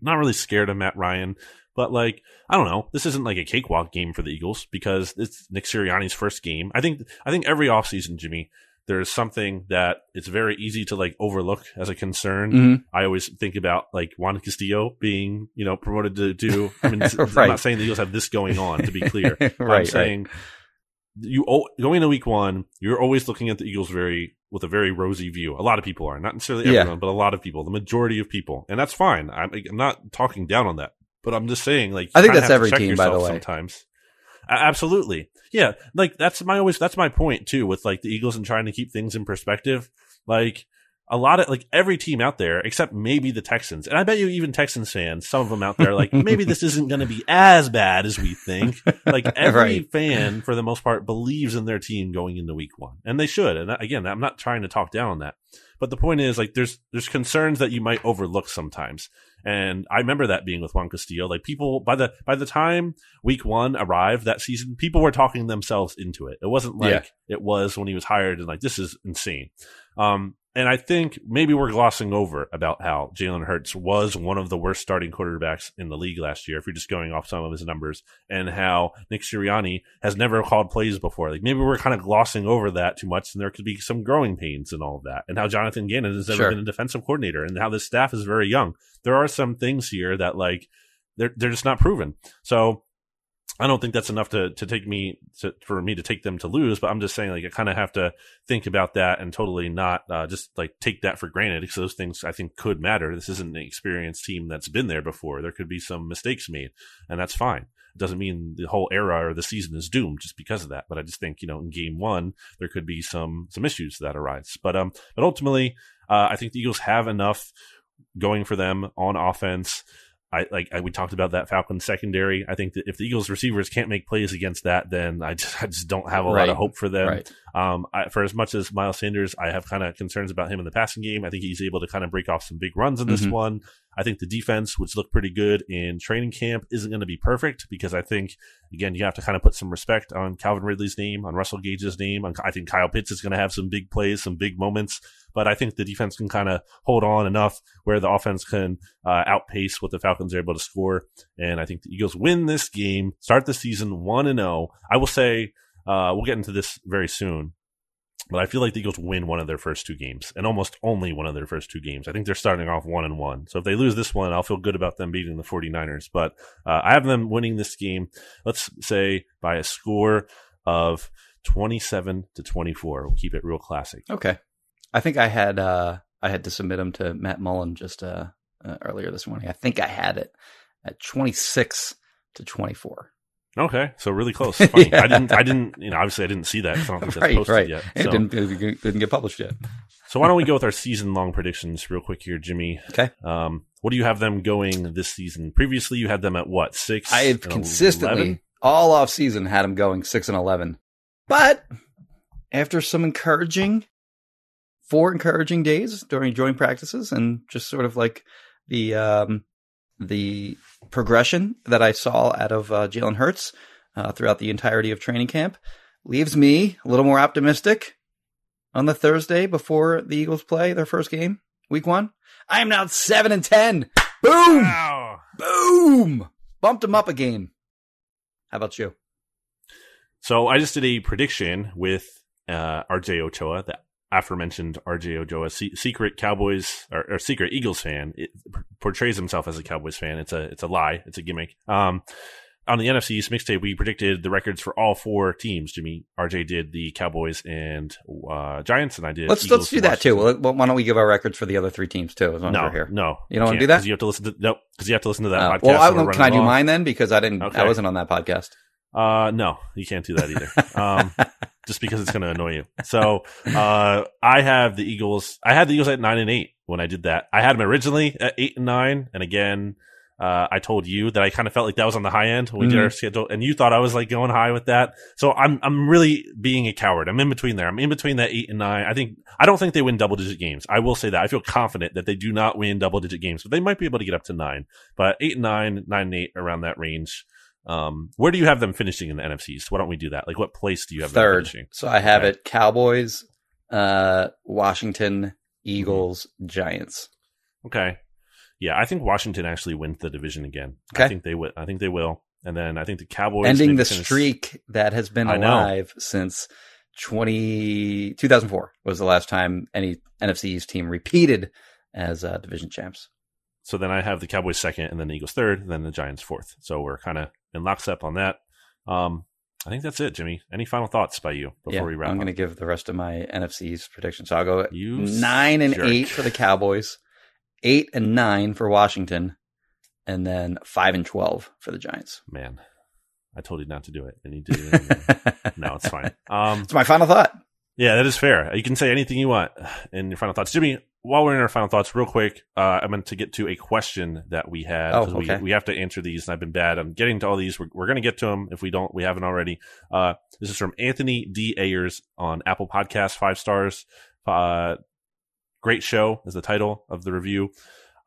Not really scared of Matt Ryan. But like, I don't know. This isn't like a cakewalk game for the Eagles because it's Nick Sirianni's first game. I think I think every offseason, Jimmy, there's something that it's very easy to like overlook as a concern. Mhm. I always think about like Juan Castillo being, you know, promoted to do. I mean, I'm not saying the Eagles have this going on. To be clear, right, I'm right. saying you going into week one, you're always looking at the Eagles very with a very rosy view. A lot of people are, not necessarily Yeah. everyone, but a lot of people, the majority of people, and that's fine. I'm, I'm not talking down on that, but I'm just saying, like, I think that's every team, by the way. Sometimes, absolutely, yeah. Like that's my always that's my point too with like the Eagles and trying to keep things in perspective. Like a lot of like every team out there, except maybe the Texans, and I bet you even Texans fans, some of them out there, like maybe this isn't going to be as bad as we think. Like every Right. fan, for the most part, believes in their team going into week one, and they should. And that- again, I'm not trying to talk down on that, but the point is, like, there's there's concerns that you might overlook sometimes. And I remember that being with Juan Castillo. Like people by the by the time week one arrived that season, people were talking themselves into it. It wasn't like Yeah. it was when he was hired and like this is insane. Um, and I think maybe we're glossing over about how Jalen Hurts was one of the worst starting quarterbacks in the league last year, if you're just going off some of his numbers, and how Nick Sirianni has never called plays before. Like maybe we're kind of glossing over that too much, and there could be some growing pains and all of that, and how Jonathan Gannon has never Sure. been a defensive coordinator, and how this staff is very young. There are some things here that like they're they're just not proven. So I don't think that's enough to to take me to, for me to take them to lose, but I'm just saying like I kind of have to think about that and totally not uh, just like take that for granted because those things I think could matter. This isn't an experienced team that's been there before. There could be some mistakes made, and that's fine. It doesn't mean the whole era or the season is doomed just because of that. But I just think you know in game one there could be some some issues that arise. But um, but ultimately, uh, I think the Eagles have enough going for them on offense. I like I, we talked about that Falcon secondary. I think that if the Eagles receivers can't make plays against that, then I just I just don't have a lot of hope for them. Right. Um, I, for as much as Miles Sanders, I have kind of concerns about him in the passing game. I think he's able to kind of break off some big runs in this Mhm. one. I think the defense, which looked pretty good in training camp, isn't going to be perfect because I think again you have to kind of put some respect on Calvin Ridley's name, on Russell Gage's name. On, I think Kyle Pitts is going to have some big plays, some big moments, but I think the defense can kind of hold on enough where the offense can uh, outpace what the Falcons are able to score. And I think the Eagles win this game, start the season one and zero. I will say uh, we'll get into this very soon. But I feel like the Eagles win one of their first two games, and almost only one of their first two games. I think they're starting off one and one. So if they lose this one, I'll feel good about them beating the 49ers. But uh, I have them winning this game, let's say by a score of 27 to 24. We'll keep it real classic. Okay. I think I had uh I had to submit them to Matt Mullin just uh, uh earlier this morning. I think I had it at 26 to 24. Okay, so really close. Funny. Yeah. I didn't. I didn't. You know, obviously, I didn't see that. 'cause I don't think that's Right, posted right. yet. It didn't didn't get published yet. so why don't we go with our season-long predictions real quick here, Jimmy? Okay. Um, what do you have them going this season? Previously, you had them at what six? I have consistently 11? all off season had them going 6 and 11. But after some encouraging four encouraging days during joint practices and just sort of like the um the progression that I saw out of uh, Jalen Hurts uh, throughout the entirety of training camp leaves me a little more optimistic on the Thursday before the Eagles play their first game, week one. I am now seven and ten. Boom! Wow. Boom! Bumped them up a game. How about you? So I just did a prediction with uh, RJ Ochoa, the aforementioned RJ se- secret Cowboys or, or secret Eagles fan. It portrays himself as a Cowboys fan. It's a it's a lie. It's a gimmick. Um, on the NFC East mixtape, we predicted the records for all four teams. Jimmy, RJ did the Cowboys and uh, Giants, and I did. Let's Eagles let's do that too. Well, why don't we give our records for the other three teams too? As long as No, we're here. no, You don't wanna do that? You have to listen to no, because you have to listen to that Uh, podcast. well, I, can I do long. mine then? Because I didn't. Okay. I wasn't on that podcast. Uh, no, you can't do that either. um, just because it's going to annoy you. So, uh, I have the Eagles. I had the Eagles at nine and eight when I did that. I had them originally at eight and nine, and again, uh, I told you that I kind of felt like that was on the high end when we did Mhm. our schedule, and you thought I was like going high with that. So I'm I'm really being a coward. I'm in between there. I'm in between that eight and nine. I think I don't think they win double digit games. I will say that I feel confident that they do not win double digit games, but they might be able to get up to nine. But eight and nine, nine and eight, around that range. Um, where do you have them finishing in the NFCs? So why don't we do that? Like, what place do you have them Third. finishing? So I have Okay. it: Cowboys, uh, Washington, Eagles, Giants. Okay, yeah, I think Washington actually wins the division again. Okay. I think they will. I think they will. And then I think the Cowboys Ending the finish- streak that has been I know. alive since 20, 2004 was the last time any NFC East team repeated as uh, division champs. So then I have the Cowboys second, and then the Eagles third, and then the Giants fourth. So we're kind of in lockstep on that. Um, I think that's it, Jimmy. Any final thoughts by you before yeah, we wrap I'm going to give the rest of my NFC East prediction. So I'll go You nine and jerk. eight for the Cowboys, eight and nine for Washington, and then five and twelve for the Giants. Man, I told you not to do it, and you did it. no, it's fine. Um, It's my final thought. Yeah, that is fair. You can say anything you want in your final thoughts. Jimmy, while we're in our final thoughts, real quick, uh, I meant to get to a question that we had. Oh, okay. we, we have to answer these, and I've been bad. I'm getting to all these. We're, we're going to get to them if we don't, we haven't already. Uh, this is from Anthony D. Ayers on Apple Podcasts, five stars. Uh, great show is the title of the review.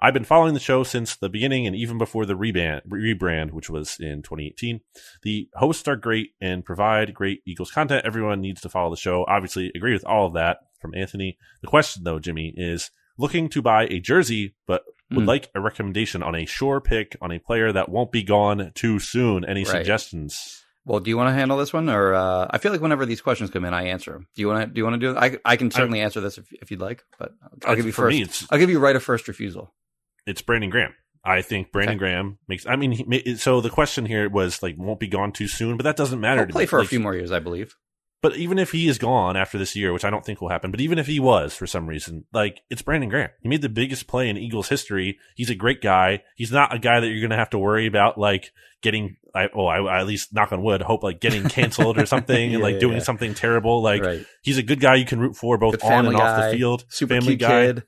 I've been following the show since the beginning and even before the rebrand, rebrand, which was in 2018. The hosts are great and provide great Eagles content. Everyone needs to follow the show. Obviously, agree with all of that from Anthony. The question, though, Jimmy, is looking to buy a jersey, but would Hmm. like a recommendation on a sure pick on a player that won't be gone too soon. Any Right. suggestions? Well, do you want to handle this one, or uh, I feel like whenever these questions come in, I answer them. Do you want to? Do you want to do it? I, I can certainly answer this if, if you'd like, but I'll, I'll give you first. I'll give you right of first refusal. It's Brandon Graham. I think Brandon Okay. Graham makes. I mean, he, so the question here was like, won't be gone too soon, but that doesn't matter. To play me. for a few more years, I believe. But even if he is gone after this year, which I don't think will happen, but even if he was for some reason, like it's Brandon Graham. He made the biggest play in Eagles history. He's a great guy. He's not a guy that you're going to have to worry about like getting, I, oh, I, I at least knock on wood, hope like getting canceled or something and like yeah, doing yeah. something terrible. Like right. he's a good guy you can root for both on and off the field. Super family guy. kid.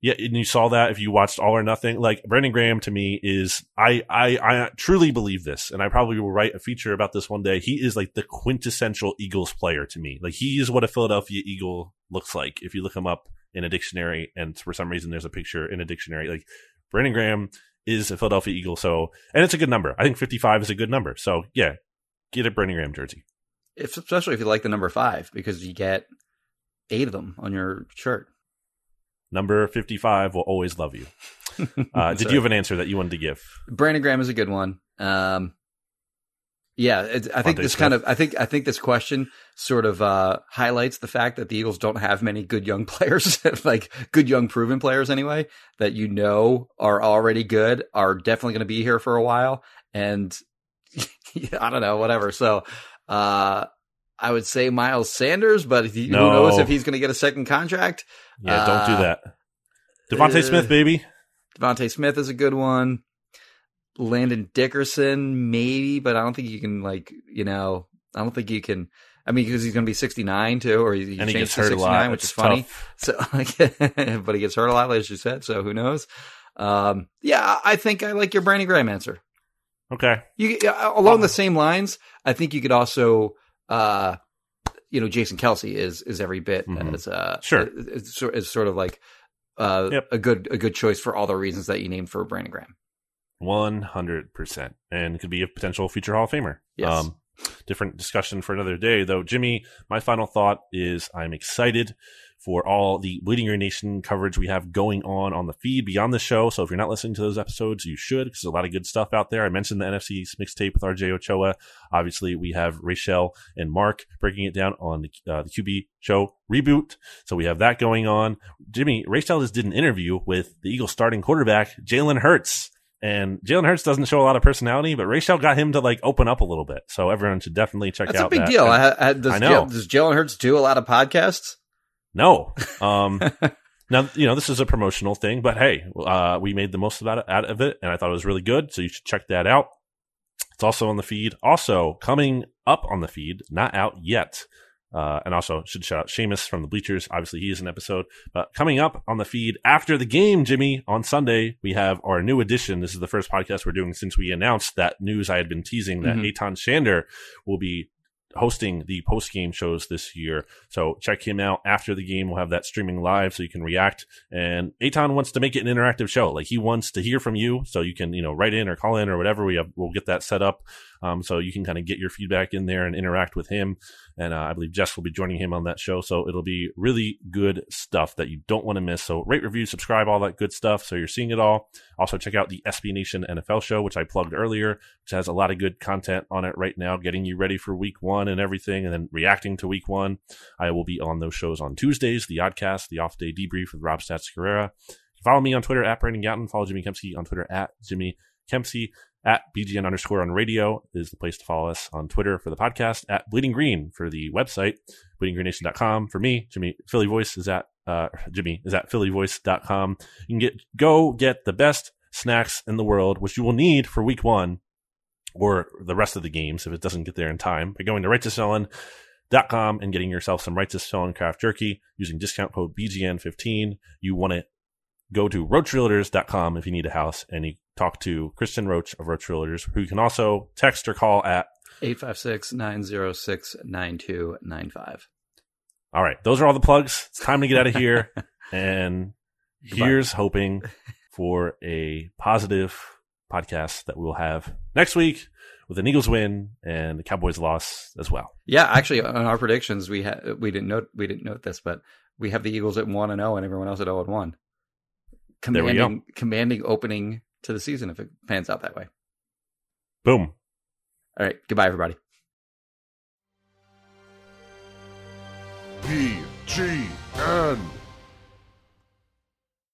Yeah, and you saw that if you watched All or Nothing. Like Brandon Graham to me is I I I truly believe this, and I probably will write a feature about this one day. He is like the quintessential Eagles player to me. Like he is what a Philadelphia Eagle looks like. If you look him up in a dictionary, and for some reason there's a picture in a dictionary, like Brandon Graham is a Philadelphia Eagle. So, and it's a good number. I think 55 is a good number. So yeah, get a Brandon Graham jersey. If, especially if you like the number five, because you get eight of them on your shirt. Number 55 will always love you. Uh, did Sorry. you have an answer that you wanted to give? Brandon Graham is a good one. Um, yeah, it's, I think DeVonta this Smith. kind of, I think, I think this question sort of uh, highlights the fact that the Eagles don't have many good young players, like good young proven players anyway, that you know are already good, are definitely going to be here for a while, and I don't know, whatever. So, uh, I would say Miles Sanders, but he, No. who knows if he's going to get a second contract? Yeah, don't Uh, do that. DeVonta uh, Smith, baby. DeVonta Smith is a good one. Landon Dickerson, maybe, but I don't think you can like, you know, I don't think you can. I mean, because he's going to be 69 too, or he, and he gets to hurt a 69, lot, which is funny. tough. So, but he gets hurt a lot, as you said. So who knows? Um, yeah, I think I like your Brandon Graham answer. Okay, You uh, along the same lines, I think you could also, uh, you know, Jason Kelce is is every bit Mhm. as uh, Sure. is sort of like uh, Yep. a good a good choice for all the reasons that you named for Brandon Graham. one hundred percent, and could be a potential future Hall of Famer. Yes. Um, different discussion for another day, though. Jimmy, my final thought is I'm excited for all the Bleeding Green Nation coverage we have going on on the feed beyond the show. So if you're not listening to those episodes, you should because there's a lot of good stuff out there. I mentioned the NFC mixtape with RJ Ochoa. Obviously, we have Rachel and Mark breaking it down on the, uh, the QB show reboot. So we have that going on. Jimmy, Rachel just did an interview with the Eagles starting quarterback, Jalen Hurts. And Jalen Hurts doesn't show a lot of personality, but Rachel got him to like open up a little bit. So everyone should definitely check That's out That's a big that. deal. I, I, does, I know. Does Jalen Hurts do a lot of podcasts? No. Um, now, you know, this is a promotional thing, but hey, uh, we made the most it, out of it, and I thought it was really good. So you should check that out. It's also on the feed. Also coming up on the feed, not out yet. Uh, and also should shout out Seamus from the Bleachers. Obviously, he is an episode. But coming up on the feed after the game, Jimmy, on Sunday, we have our new edition. This is the first podcast we're doing since we announced that news I had been teasing that Mhm. Aton Shander will be hosting the post game shows this year. So check him out after the game. We'll have that streaming live so you can react. And Aton wants to make it an interactive show. Like he wants to hear from you so you can, you know, write in or call in or whatever. We have, we'll get that set up. Um, so you can kind of get your feedback in there and interact with him. And uh, I believe Jess will be joining him on that show. So it'll be really good stuff that you don't want to miss. So rate, review, subscribe, all that good stuff. So you're seeing it all. Also check out the SB Nation NFL show, which I plugged earlier, which has a lot of good content on it right now, getting you ready for week one and everything, and then reacting to week one. I will be on those shows on Tuesdays, the Oddcast, the Off Day Debrief with Rob Stats Carrera. Follow me on Twitter at Brandon Gowton. Follow Jimmy Kempski on Twitter at Jimmy Kempski. At BGN underscore on radio is the place to follow us on Twitter for the podcast. At Bleeding Green for the website, bleedinggreennation.com. For me, Jimmy Philly Voice is at uh, Jimmy is at phillyvoice.com. You can get go get the best snacks in the world, which you will need for week one or the rest of the games if it doesn't get there in time by going to righteousfelon. Com and getting yourself some righteous felon craft jerky using discount code BGN15. You want to go to roachrealtors.com if you need a house and you talk to Christian Roach of Roach Realtors, who you can also text or call at 856 906 9295. All right, those are all the plugs. It's time to get out of here. and here's hoping for a positive podcast that we will have next week with an Eagles win and the Cowboys loss as well. Yeah, actually, on our predictions, we had we didn't note we didn't note this, but we have the Eagles at one and zero, and everyone else at zero and one. There we go. Commanding, commanding opening to the season if it pans out that way. Boom. All right, goodbye, everybody. B G N